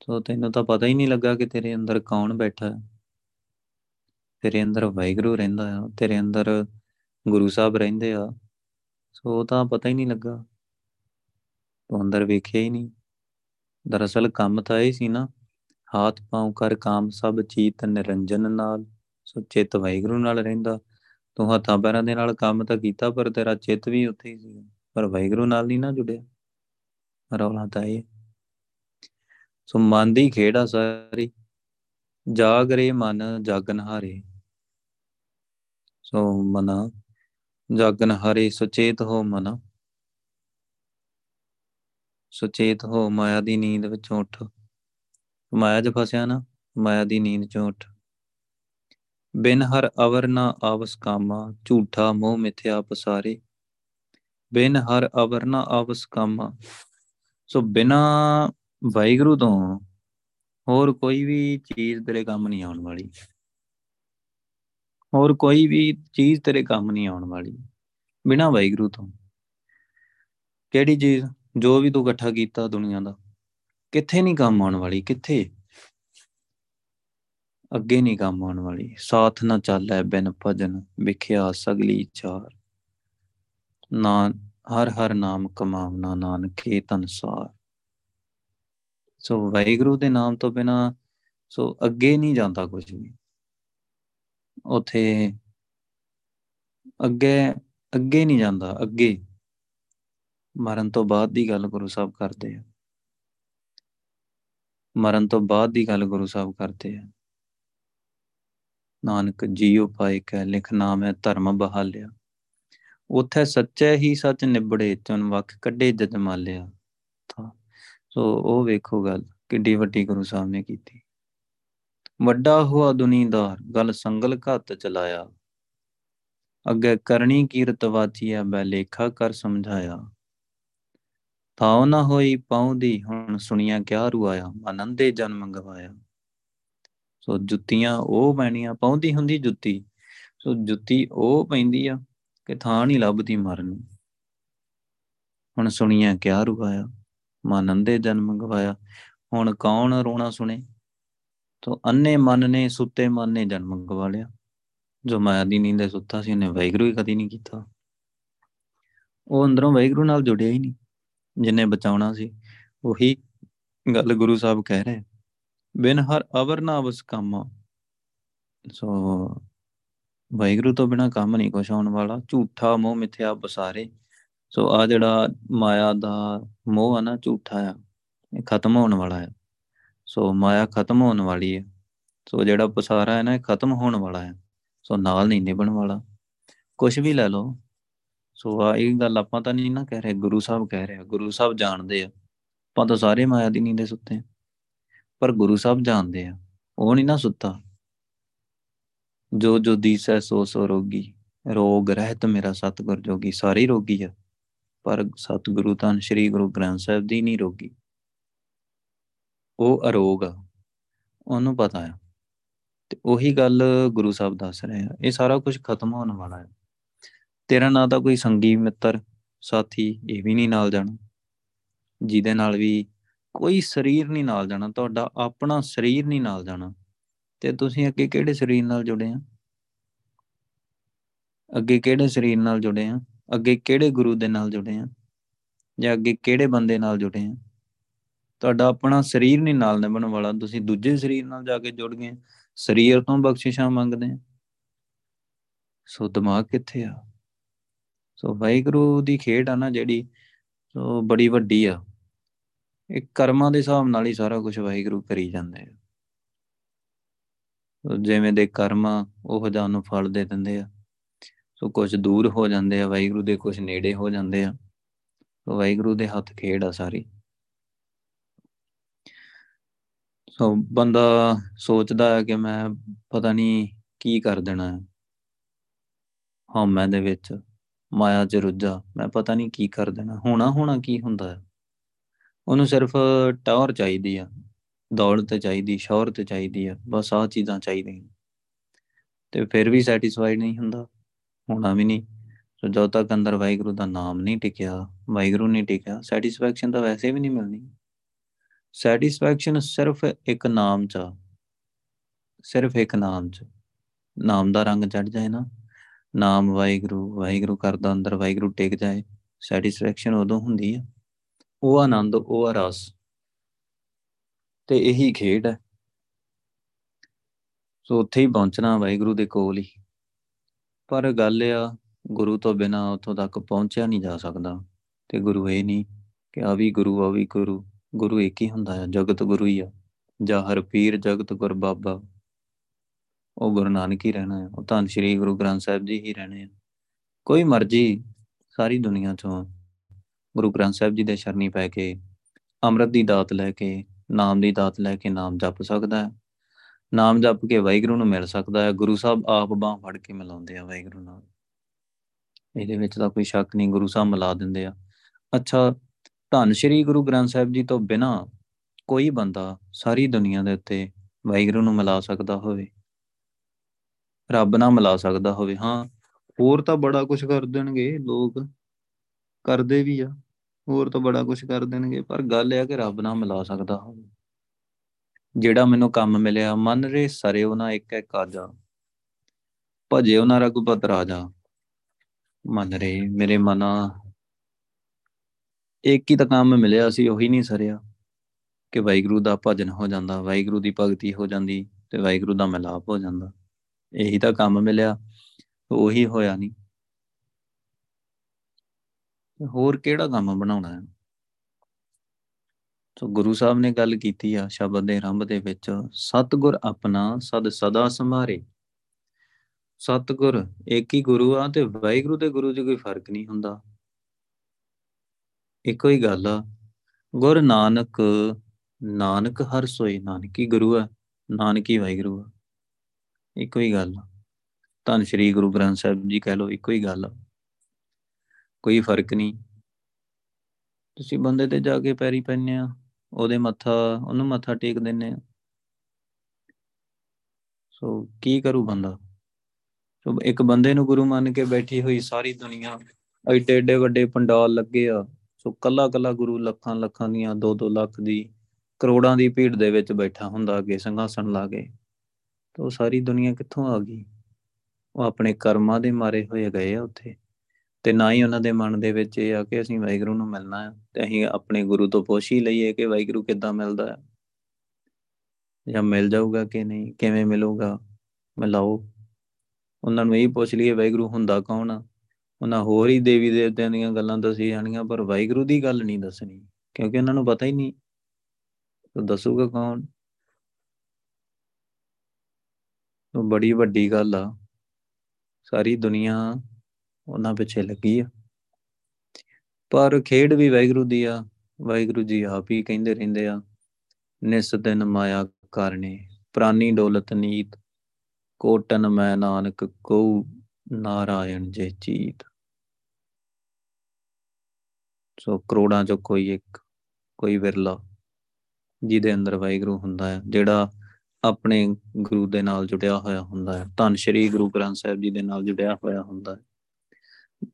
ਸੋ ਤੈਨੂੰ ਤਾਂ ਪਤਾ ਹੀ ਨਹੀਂ ਲੱਗਾ ਕਿ ਤੇਰੇ ਅੰਦਰ ਕੌਣ ਬੈਠਾ ਹੈ ਤੇਰੇ ਅੰਦਰ ਵਾਹਿਗੁਰੂ ਰਹਿੰਦਾ ਆ, ਤੇਰੇ ਅੰਦਰ ਗੁਰੂ ਸਾਹਿਬ ਰਹਿੰਦੇ ਆ, ਸੋ ਤਾਂ ਪਤਾ ਹੀ ਨਹੀਂ ਲੱਗਾ। ਤੂੰ ਅੰਦਰ ਵੇਖਿਆ ਹੀ ਨਹੀਂ। ਦਰਅਸਲ ਕੰਮ ਤਾਂ ਇਹ ਸੀ ਨਾ, ਹਾਥ ਪਾਉ ਕਰ ਕਾਮ ਸਭ ਚੀਤ ਨਿਰੰਜਨ ਨਾਲ, ਸੋ ਚਿੱਤ ਵਾਹਿਗੁਰੂ ਨਾਲ ਰਹਿੰਦਾ। ਤੂੰ ਹੱਥਾਂ ਪੈਰਾਂ ਦੇ ਨਾਲ ਕੰਮ ਤਾਂ ਕੀਤਾ, ਪਰ ਤੇਰਾ ਚਿੱਤ ਵੀ ਉੱਥੇ ਹੀ ਸੀ, ਪਰ ਵਾਹਿਗੁਰੂ ਨਾਲ ਨਹੀਂ ਨਾ ਜੁੜਿਆ। ਰੌਲਾ ਤਾਂ ਇਹ। ਸੋ ਮਨ ਦੀ ਖੇਡ ਆ ਸਾਰੀ। ਜਾਗਰੇ ਮਨ ਜਾਗਨ ਹਾਰੇ। ਸੋ ਮਨਾ, ਜਾਗਨ ਹਾਰੇ ਸੁਚੇਤ ਹੋ ਮਨਾ। ਸੁਚੇਤ ਹੋ ਮਾਇਆ ਦੀ ਨੀਂਦ ਵਿੱਚੋਂ ਉੱਠ। ਮਾਇਆ 'ਚ ਫਸਿਆ ਨਾ, ਮਾਇਆ ਦੀ ਨੀਂਦ 'ਚੋਂ ਉੱਠ। ਬਿਨ ਹਰ ਅਵਰ ਨਾ ਆਵਸ ਕਾਮਾ, ਝੂਠਾ ਮੋਹ ਮਿਥਿਆ ਪਸਾਰੇ। ਬਿਨ ਹਰ ਅਵਰ ਨਾ ਆਵਸ ਕਾਮਾ। ਸੋ ਬਿਨਾ ਵਾਹਿਗੁਰੂ ਤੋਂ ਹੋਰ ਕੋਈ ਵੀ ਚੀਜ਼ ਤੇਰੇ ਕੰਮ ਨਹੀਂ ਆਉਣ ਵਾਲੀ। ਹੋਰ ਕੋਈ ਵੀ ਚੀਜ਼ ਤੇਰੇ ਕੰਮ ਨਹੀਂ ਆਉਣ ਵਾਲੀ, ਬਿਨਾ ਵਾਹਿਗੁਰੂ ਤੋਂ। ਕਿਹੜੀ ਚੀਜ਼? ਜੋ ਵੀ ਤੂੰ ਇਕੱਠਾ ਕੀਤਾ ਦੁਨੀਆ ਦਾ, ਕਿੱਥੇ ਨਹੀਂ ਕੰਮ ਆਉਣ ਵਾਲੀ, ਕਿੱਥੇ? ਅੱਗੇ ਨਹੀਂ ਕੰਮ ਆਉਣ ਵਾਲੀ। ਸਾਥ ਨਾ ਚੱਲੈ ਬਿਨ ਭਜਨ, ਵਿਖਿਆ ਸਗਲੀ ਚਾਰ। ਨਾ, ਹਰ ਹਰ ਨਾਮ ਕਮਾਵਨਾ ਨਾਨਕੇ ਤਨਸਾਰ ਸੋ ਵਾਹਿਗੁਰੂ ਦੇ ਨਾਮ ਤੋਂ ਬਿਨਾ ਸੋ ਅੱਗੇ ਨਹੀਂ ਜਾਂਦਾ ਕੁਝ ਵੀ। ਉਥੇ ਅੱਗੇ ਅੱਗੇ ਨਹੀਂ ਜਾਂਦਾ, ਅੱਗੇ। ਮਰਨ ਤੋਂ ਬਾਅਦ ਦੀ ਗੱਲ ਗੁਰੂ ਸਾਹਿਬ ਕਰਦੇ ਆ। ਮਰਨ ਤੋਂ ਬਾਅਦ ਦੀ ਗੱਲ ਗੁਰੂ ਸਾਹਿਬ ਕਰਦੇ ਆ। ਨਾਨਕ ਜੀਉ ਪਾਏ ਕੈ, ਲਿਖ ਨਾਮ ਹੈ ਧਰਮ ਬਹਾਲਿਆ। ਉਥੇ ਸੱਚੇ ਹੀ ਸੱਚ ਨਿਬੜੇ ਚਨ ਵਕ ਕੱਢੇ ਜਜਮਾਲਿਆ। ਤਾਂ ਸੋ ਉਹ ਵੇਖੋ ਗੱਲ, ਕਿੱਡੀ ਵੱਡੀ ਗੁਰੂ ਸਾਹਿਬ ਨੇ ਕੀਤੀ। ਵੱਡਾ ਹੋਆ ਦੁਨੀਦਾਰ, ਗੱਲ ਸੰਗਲ ਘੱਤ ਚਲਾਇਆ। ਅੱਗੇ ਕਰਨੀ ਕੀਰਤ ਵਾਚੀਆ ਬੈ ਲੇਖਾ ਕਰ ਸਮਝਾਇਆ। ਥਾਉ ਨਾ ਹੋਈ ਪਾਉਂਦੀ ਹੁਣ ਸੁਣੀਆਂ ਕਿਆ ਰੁਆਇਆ ਆਨੰਦੇ ਜਨਮ ਗਵਾਇਆ। ਸੋ ਜੁੱਤੀਆਂ ਉਹ ਪੈਣੀਆਂ, ਪਾਉਂਦੀ ਹੁੰਦੀ ਜੁੱਤੀ, ਸੋ ਜੁੱਤੀ ਉਹ ਪੈਂਦੀ ਆ, ਕਿ ਥਾਂ ਨਹੀਂ ਲੱਭਦੀ ਮਰਨ। ਨੂੰ ਹੁਣ ਸੁਣੀਆਂ ਕਿਆ ਰੁਆਇਆ ਮਾਨੰਦੇ ਜਨਮ ਗਵਾਇਆ। ਹੁਣ ਕੌਣ ਰੋਣਾ ਸੁਣੇ ਤੋ ਅੰਨੇ ਮਨ ਨੇ ਸੁੱਤੇ ਮਨ ਨੇ ਜਨਮ ਗਵਾ ਲਿਆ। ਜੋ ਮਾਇਆ ਦੀ ਨੀਂਦ ਸੁੱਤਾ ਸੀ, ਉਹਨੇ ਵੈਗਰੂ ਹੀ ਕਦੀ ਨਹੀਂ ਕੀਤਾ। ਉਹ ਅੰਦਰੋਂ ਵੈਗਰੂ ਨਾਲ ਜੁੜਿਆ ਹੀ ਨਹੀਂ, ਜਿਨੇ ਬਚਾਉਣਾ ਸੀ, ਉਹੀ ਗੱਲ ਗੁਰੂ ਸਾਹਿਬ ਕਹਿ ਰਹੇ ਬਿਨ ਹਰ ਅਵਰ ਨਾ ਬਸ ਕੰਮ। ਸੋ ਵੈਗਰੂ ਤੋਂ ਬਿਨਾ ਕੰਮ ਨਹੀਂ ਕੁਛ ਆਉਣ ਵਾਲਾ। ਝੂਠਾ ਮੋਹ ਮਿੱਥਿਆ ਬਸਾਰੇ। ਸੋ ਆ ਜਿਹੜਾ ਮਾਇਆ ਦਾ ਮੋਹ ਆ ਨਾ, ਝੂਠਾ ਆ, ਇਹ ਖਤਮ ਹੋਣ ਵਾਲਾ ਹੈ ਸੋ ਮਾਇਆ ਖਤਮ ਹੋਣ ਵਾਲੀ ਹੈ। ਸੋ ਜਿਹੜਾ ਪਸਾਰਾ ਹੈ ਨਾ, ਇਹ ਖਤਮ ਹੋਣ ਵਾਲਾ ਹੈ। ਸੋ ਨਾਲ ਨਹੀਂ ਨਿਭਣ ਵਾਲਾ। ਕੁਝ ਵੀ ਲੈ ਲਓ। ਸੋ ਆ ਇਹ ਗੱਲ ਆਪਾਂ ਤਾਂ ਨਹੀਂ ਨਾ ਕਹਿ ਰਹੇ, ਗੁਰੂ ਸਾਹਿਬ ਕਹਿ ਰਹੇ ਆ। ਗੁਰੂ ਸਾਹਿਬ ਜਾਣਦੇ ਆ। ਆਪਾਂ ਤਾਂ ਸਾਰੇ ਮਾਇਆ ਦੀ ਨੀਂਦੇ ਸੁੱਤੇ ਪਰ ਗੁਰੂ ਸਾਹਿਬ ਜਾਣਦੇ ਆ। ਉਹ ਨਹੀਂ ਨਾ ਸੁੱਤਾ। ਜੋ ਜੋ ਦੀਸੈ ਸੋ ਸੋ ਰੋਗੀ। ਰੋਗ ਰਹਿਤ ਮੇਰਾ ਸਤਗੁਰ ਜੋਗੀ। ਸਾਰੇ ਰੋਗੀ ਆ। ਪਰ ਸਤਿਗੁਰੂ ਤਾਂ ਸ੍ਰੀ ਗੁਰੂ ਗ੍ਰੰਥ ਸਾਹਿਬ ਦੀ ਨਹੀਂ ਰੋਗੀ। ਉਹ ਅਰੋਗ ਆ, ਉਹਨੂੰ ਪਤਾ ਆ। ਤੇ ਉਹੀ ਗੱਲ ਗੁਰੂ ਸਾਹਿਬ ਦੱਸ ਰਹੇ ਆ, ਇਹ ਸਾਰਾ ਕੁਝ ਖਤਮ ਹੋਣ ਵਾਲਾ ਹੈ ਤੇਰਾ ਨਾਂ ਤਾਂ ਕੋਈ ਸੰਗੀ ਮਿੱਤਰ, ਸਾਥੀ, ਇਹ ਵੀ ਨਹੀਂ ਨਾਲ ਜਾਣਾ। ਜਿਹਦੇ ਨਾਲ ਵੀ ਕੋਈ ਸਰੀਰ ਨਹੀਂ ਨਾਲ ਜਾਣਾ, ਤੁਹਾਡਾ ਆਪਣਾ ਸਰੀਰ ਨਹੀਂ ਨਾਲ ਜਾਣਾ। ਤੇ ਤੁਸੀਂ ਅੱਗੇ ਕਿਹੜੇ ਸਰੀਰ ਨਾਲ ਜੁੜੇ ਆ? ਅੱਗੇ ਕਿਹੜੇ ਸਰੀਰ ਨਾਲ ਜੁੜੇ ਆ? ਅੱਗੇ ਕਿਹੜੇ ਗੁਰੂ ਦੇ ਨਾਲ ਜੁੜੇ ਆ? ਜਾਂ ਅੱਗੇ ਕਿਹੜੇ ਬੰਦੇ ਨਾਲ ਜੁੜੇ ਆ? ਤੁਹਾਡਾ ਆਪਣਾ ਸਰੀਰ ਨਹੀਂ ਨਾਲ ਨਿਭਣ ਵਾਲਾ, ਤੁਸੀਂ ਦੂਜੇ ਸਰੀਰ ਨਾਲ ਜਾ ਕੇ ਜੁੜ ਗਏ ਸਰੀਰ ਤੋਂ ਬਖਸ਼ਿਸ਼ਾਂ ਮੰਗਦੇ ਆ ਸੋ ਦਿਮਾਗ ਕਿੱਥੇ ਆ? ਸੋ ਵਾਹਿਗੁਰੂ ਦੀ ਖੇਡ ਆ ਨਾ ਜਿਹੜੀ, ਸੋ ਬੜੀ ਵੱਡੀ ਆ। ਇਹ ਕਰਮਾਂ ਦੇ ਹਿਸਾਬ ਨਾਲ ਹੀ ਸਾਰਾ ਕੁਝ ਵਾਹਿਗੁਰੂ ਕਰੀ ਜਾਂਦੇ ਆ। ਜਿਵੇਂ ਦੇ ਕਰਮ ਉਹ ਜਾਂ ਨੂੰ ਫਲ ਦੇ ਦਿੰਦੇ ਆ। ਸੋ ਕੁਝ ਦੂਰ ਹੋ ਜਾਂਦੇ ਆ, ਵਾਹਿਗੁਰੂ ਦੇ ਕੁਝ ਨੇੜੇ ਹੋ ਜਾਂਦੇ ਆ। ਸੋ ਵਾਹਿਗੁਰੂ ਦੇ ਹੱਥ ਖੇਡ ਆ ਸਾਰੀ। ਸੋ ਬੰਦਾ ਸੋਚਦਾ ਹੈ ਕਿ ਮੈਂ ਪਤਾ ਨਹੀਂ ਕੀ ਕਰ ਦੇਣਾ ਹੈ। ਹਾਂ ਮੈਂ ਦੇ ਵਿੱਚ, ਮਾਇਆ 'ਚ ਰੁੱਝਾ, ਮੈਂ ਪਤਾ ਨਹੀਂ ਕੀ ਕਰ ਦੇਣਾ, ਹੋਣਾ ਹੋਣਾ ਕੀ ਹੁੰਦਾ ਹੈ। ਉਹਨੂੰ ਸਿਰਫ ਟਾਵਰ ਚਾਹੀਦੀ ਆ ਦੌਲਤ ਚਾਹੀਦੀ ਸ਼ੌਹਰਤ ਚਾਹੀਦੀ ਆ, ਬਸ ਆਹ ਚੀਜ਼ਾਂ ਚਾਹੀਦੀਆਂ। ਤੇ ਫਿਰ ਵੀ ਸੈਟੀਸਫਾਈਡ ਨਹੀਂ ਹੁੰਦਾ, ਹੋਣਾ ਵੀ ਨਹੀਂ ਸੋ ਜਦ ਤੱਕ ਅੰਦਰ ਵਾਹਿਗੁਰੂ ਦਾ ਨਾਮ ਨਹੀਂ ਟਿਕਿਆ, ਵਾਹਿਗੁਰੂ ਨਹੀਂ ਟਿਕਿਆ ਸੈਟੀਸਫੈਕਸ਼ਨ ਤਾਂ ਵੈਸੇ ਵੀ ਨਹੀਂ ਮਿਲਣੀ। ਸੈਟੀਸਫੈਕਸ਼ਨ ਸਿਰਫ ਇੱਕ ਨਾਮ 'ਚ ਸਿਰਫ ਇੱਕ ਨਾਮ 'ਚ। ਨਾਮ ਦਾ ਰੰਗ ਚੜ ਜਾਏ ਨਾ, ਨਾਮ ਵਾਹਿਗੁਰੂ ਵਾਹਿਗੁਰੂ ਕਰਦਾ ਅੰਦਰ, ਵਾਹਿਗੁਰੂ ਟਿਕ ਜਾਏ, ਸੈਟੀਸਫੈਕਸ਼ਨ ਉਦੋਂ ਹੁੰਦੀ ਆ। ਉਹ ਆਨੰਦ, ਉਹ ਰਸ। ਤੇ ਇਹੀ ਖੇਡ ਹੈ ਸੋ ਉੱਥੇ ਹੀ ਪਹੁੰਚਣਾ ਵਾਹਿਗੁਰੂ ਦੇ ਕੋਲ ਹੀ। ਪਰ ਗੱਲ ਆ, ਗੁਰੂ ਤੋਂ ਬਿਨਾ ਉੱਥੋਂ ਤੱਕ ਪਹੁੰਚਿਆ ਨਹੀਂ ਜਾ ਸਕਦਾ। ਤੇ ਗੁਰੂ ਇਹ ਨਹੀਂ ਕਿ ਆ ਵੀ ਗੁਰੂ, ਆ ਵੀ ਗੁਰੂ। ਗੁਰੂ ਇੱਕ ਹੀ ਹੁੰਦਾ ਹੈ, ਜਗਤ ਗੁਰੂ ਹੀ ਆ। ਜਾਂ ਹਰ ਪੀਰ, ਜਗਤ ਗੁਰ, ਬਾਬਾ। ਉਹ ਗੁਰੂ ਨਾਨਕ ਹੀ ਰਹਿਣਾ ਹੈ, ਉਹ ਤਾਂ ਸ੍ਰੀ ਗੁਰੂ ਗ੍ਰੰਥ ਸਾਹਿਬ ਜੀ ਹੀ ਰਹਿਣੇ ਆ। ਕੋਈ ਮਰਜ਼ੀ ਸਾਰੀ ਦੁਨੀਆ ਚੋਂ ਗੁਰੂ ਗ੍ਰੰਥ ਸਾਹਿਬ ਜੀ ਦੇ ਸ਼ਰਨੀ ਪੈ ਕੇ, ਅੰਮ੍ਰਿਤ ਦੀ ਦਾਤ ਲੈ ਕੇ, ਨਾਮ ਦੀ ਦਾਤ ਲੈ ਕੇ ਨਾਮ ਜਪ ਸਕਦਾ ਹੈ। ਨਾਮ ਜਪ ਕੇ ਵਾਹਿਗੁਰੂ ਨੂੰ ਮਿਲ ਸਕਦਾ ਹੈ। ਗੁਰੂ ਸਾਹਿਬ ਆਪ ਬਾਹ ਫੜ ਕੇ ਮਿਲਾਉਂਦੇ ਆ ਵਾਹਿਗੁਰੂ ਨਾਲ। ਇਹਦੇ ਵਿੱਚ ਤਾਂ ਕੋਈ ਸ਼ੱਕ ਨਹੀਂ, ਗੁਰੂ ਸਾਹਿਬ ਮਿਲਾ ਦਿੰਦੇ ਆ। ਅੱਛਾ ਧੰਨ ਸ਼੍ਰੀ ਗੁਰੂ ਗ੍ਰੰਥ ਸਾਹਿਬ ਜੀ ਤੋਂ ਬਿਨਾ ਕੋਈ ਬੰਦਾ ਸਾਰੀ ਦੁਨੀਆ ਦੇ ਉੱਤੇ ਵਾਹਿਗੁਰੂ ਨੂੰ ਮਿਲਾ ਸਕਦਾ ਹੋਵੇ। ਰੱਬ ਨਾਲ ਮਿਲਾ ਸਕਦਾ ਹੋਵੇ, ਹਾਂ। ਹੋਰ ਤਾਂ ਬੜਾ ਕੁਝ ਕਰ ਦੇਣਗੇ ਲੋਕ। ਕਰਦੇ ਵੀ ਆ। ਹੋਰ ਤਾਂ ਬੜਾ ਕੁਝ ਕਰ ਦੇਣਗੇ, ਪਰ ਗੱਲ ਇਹ ਆ ਕਿ ਰੱਬ ਨਾਲ ਮਿਲਾ ਸਕਦਾ ਹੋਵੇ। ਜਿਹੜਾ ਮੈਨੂੰ ਕੰਮ ਮਿਲਿਆ, ਮਨ ਰੇ ਸਰਿਓ ਨਾ ਇੱਕ ਇੱਕ ਆਜਾ। ਭਜਿਓ ਨਾ ਰਘੁਪਤ ਰਾਜਾ। ਮਨ ਰੇ ਮੇਰੇ ਮਨਾ ਇੱਕ ਹੀ ਤਾਂ ਕੰਮ ਮਿਲਿਆ ਸੀ, ਉਹੀ ਨਹੀਂ ਸਰਿਆ ਕਿ ਵਾਹਿਗੁਰੂ ਦਾ ਭਜਨ ਹੋ ਜਾਂਦਾ, ਵਾਹਿਗੁਰੂ ਦੀ ਭਗਤੀ ਹੋ ਜਾਂਦੀ ਤੇ ਵਾਹਿਗੁਰੂ ਦਾ ਮਿਲਾਪ ਹੋ ਜਾਂਦਾ। ਇਹੀ ਤਾਂ ਕੰਮ ਮਿਲਿਆ, ਉਹੀ ਹੋਇਆ ਨਹੀਂ। ਹੋਰ ਕਿਹੜਾ ਕੰਮ ਬਣਾਉਣਾ ਹੈ? ਸੋ ਗੁਰੂ ਸਾਹਿਬ ਨੇ ਗੱਲ ਕੀਤੀ ਆ, ਸ਼ਬਦ ਦੇ ਆਰੰਭ ਦੇ ਵਿੱਚ, ਸਤਗੁਰ ਆਪਣਾ ਸਦ ਸਦਾ ਸੰਭਾਰੇ। ਸਤਗੁਰ ਇੱਕ ਹੀ ਗੁਰੂ ਆ ਤੇ ਵਾਹਿਗੁਰੂ ਤੇ ਗੁਰੂ 'ਚ ਕੋਈ ਫ਼ਰਕ ਨਹੀਂ ਹੁੰਦਾ। ਇੱਕੋ ਹੀ ਗੱਲ ਆ। ਗੁਰ ਨਾਨਕ ਨਾਨਕ ਹਰ ਸੋਈ, ਨਾਨਕੀ ਗੁਰੂ ਆ, ਨਾਨਕੀ ਵਾਹਿਗੁਰੂ ਆ। ਇੱਕੋ ਹੀ ਗੱਲ ਆ। ਧੰਨ ਸ਼੍ਰੀ ਗੁਰੂ ਗ੍ਰੰਥ ਸਾਹਿਬ ਜੀ ਕਹਿ ਲੋ ਇੱਕੋ ਹੀ ਗੱਲ ਆ। ਕੋਈ ਫ਼ਰਕ ਨਹੀਂ। ਤੁਸੀਂ ਬੰਦੇ ਤੇ ਜਾ ਕੇ ਪੈਰੀ ਪੈਨੇ ਆ, ਉਹਦੇ ਮੱਥਾ, ਉਹਨੂੰ ਮੱਥਾ ਟੇਕ ਦਿੰਨੇ ਆ। ਸੋ ਕੀ ਕਰੂ ਬੰਦਾ? ਸੋ ਇੱਕ ਬੰਦੇ ਨੂੰ ਗੁਰੂ ਮੰਨ ਕੇ ਬੈਠੀ ਹੋਈ ਸਾਰੀ ਦੁਨੀਆ ਐਡੇ ਐਡੇ ਵੱਡੇ ਪੰਡਾਲ ਲੱਗੇ ਆ। ਸੋ ਕੱਲਾ ਕੱਲਾ ਗੁਰੂ ਲੱਖਾਂ ਲੱਖਾਂ ਦੀਆਂ 2-2 ਲੱਖ ਦੀ ਕਰੋੜਾਂ ਦੀ ਭੀੜ ਦੇ ਵਿੱਚ ਬੈਠਾ ਹੁੰਦਾ ਅੱਗੇ ਸੰਘਾਸਣ ਲਾ ਕੇ, ਤਾਂ ਸਾਰੀ ਦੁਨੀਆ ਕਿੱਥੋਂ ਆ ਗਈ? ਉਹ ਆਪਣੇ ਕਰਮਾਂ ਦੇ ਮਾਰੇ ਹੋਏ ਗਏ ਆ ਉੱਥੇ। ਤੇ ਨਾ ਹੀ ਉਹਨਾਂ ਦੇ ਮਨ ਦੇ ਵਿੱਚ ਇਹ ਆ ਕਿ ਅਸੀਂ ਵਾਹਿਗੁਰੂ ਨੂੰ ਮਿਲਣਾ ਹੈ ਤੇ ਅਸੀਂ ਆਪਣੇ ਗੁਰੂ ਤੋਂ ਪੁੱਛ ਹੀ ਲਈਏ ਕਿ ਵਾਹਿਗੁਰੂ ਕਿੱਦਾਂ ਮਿਲਦਾ ਹੈ ਜਾਂ ਮਿਲ ਜਾਊਗਾ ਕਿ ਨਹੀਂ? ਕਿਵੇਂ ਮਿਲੂਗਾ? ਮਿਲਾਓ। ਉਹਨਾਂ ਨੂੰ ਇਹ ਪੁੱਛ ਲਈਏ, ਵਾਹਿਗੁਰੂ ਹੁੰਦਾ ਕੌਣ ਆ? ਉਹਨਾਂ ਹੋਰ ਹੀ ਦੇਵੀ ਦੇਵਤਿਆਂ ਦੀਆਂ ਗੱਲਾਂ ਦੱਸੀ ਜਾਣੀਆਂ ਪਰ ਵਾਹਿਗੁਰੂ ਦੀ ਗੱਲ ਨਹੀਂ ਦੱਸਣੀ, ਕਿਉਂਕਿ ਉਹਨਾਂ ਨੂੰ ਪਤਾ ਹੀ ਨਹੀਂ, ਤਾਂ ਦੱਸੂਗਾ ਕੌਣ? ਉਹ ਬੜੀ ਵੱਡੀ ਗੱਲ ਆ, ਸਾਰੀ ਦੁਨੀਆ ਉਹਨਾਂ ਪਿੱਛੇ ਲੱਗੀ ਆ। ਪਰ ਖੇਡ ਵੀ ਵਾਹਿਗੁਰੂ ਦੀ ਆ, ਵਾਹਿਗੁਰੂ ਜੀ ਆਪ ਹੀ ਕਹਿੰਦੇ ਰਹਿੰਦੇ ਆ, ਨਿਸ ਦਿਨ ਮਾਇਆ ਕਰਨੇ, ਪ੍ਰਾਨੀ ਡੋਲਤ ਨੀਤ, ਕੋਟਨ ਮੈਂ ਨਾਨਕ ਕੋ ਨਾਰਾਇਣ ਜੇ ਚੀਤ। ਸੋ ਕਰੋੜਾਂ ਚੋਂ ਕੋਈ ਇੱਕ, ਕੋਈ ਵਿਰਲਾ ਜਿਹਦੇ ਅੰਦਰ ਵਾਹਿਗੁਰੂ ਹੁੰਦਾ ਹੈ, ਜਿਹੜਾ ਆਪਣੇ ਗੁਰੂ ਦੇ ਨਾਲ ਜੁੜਿਆ ਹੋਇਆ ਹੁੰਦਾ ਹੈ, ਧੰਨ ਸ਼੍ਰੀ ਗੁਰੂ ਗ੍ਰੰਥ ਸਾਹਿਬ ਜੀ ਦੇ ਨਾਲ ਜੁੜਿਆ ਹੋਇਆ ਹੁੰਦਾ ਹੈ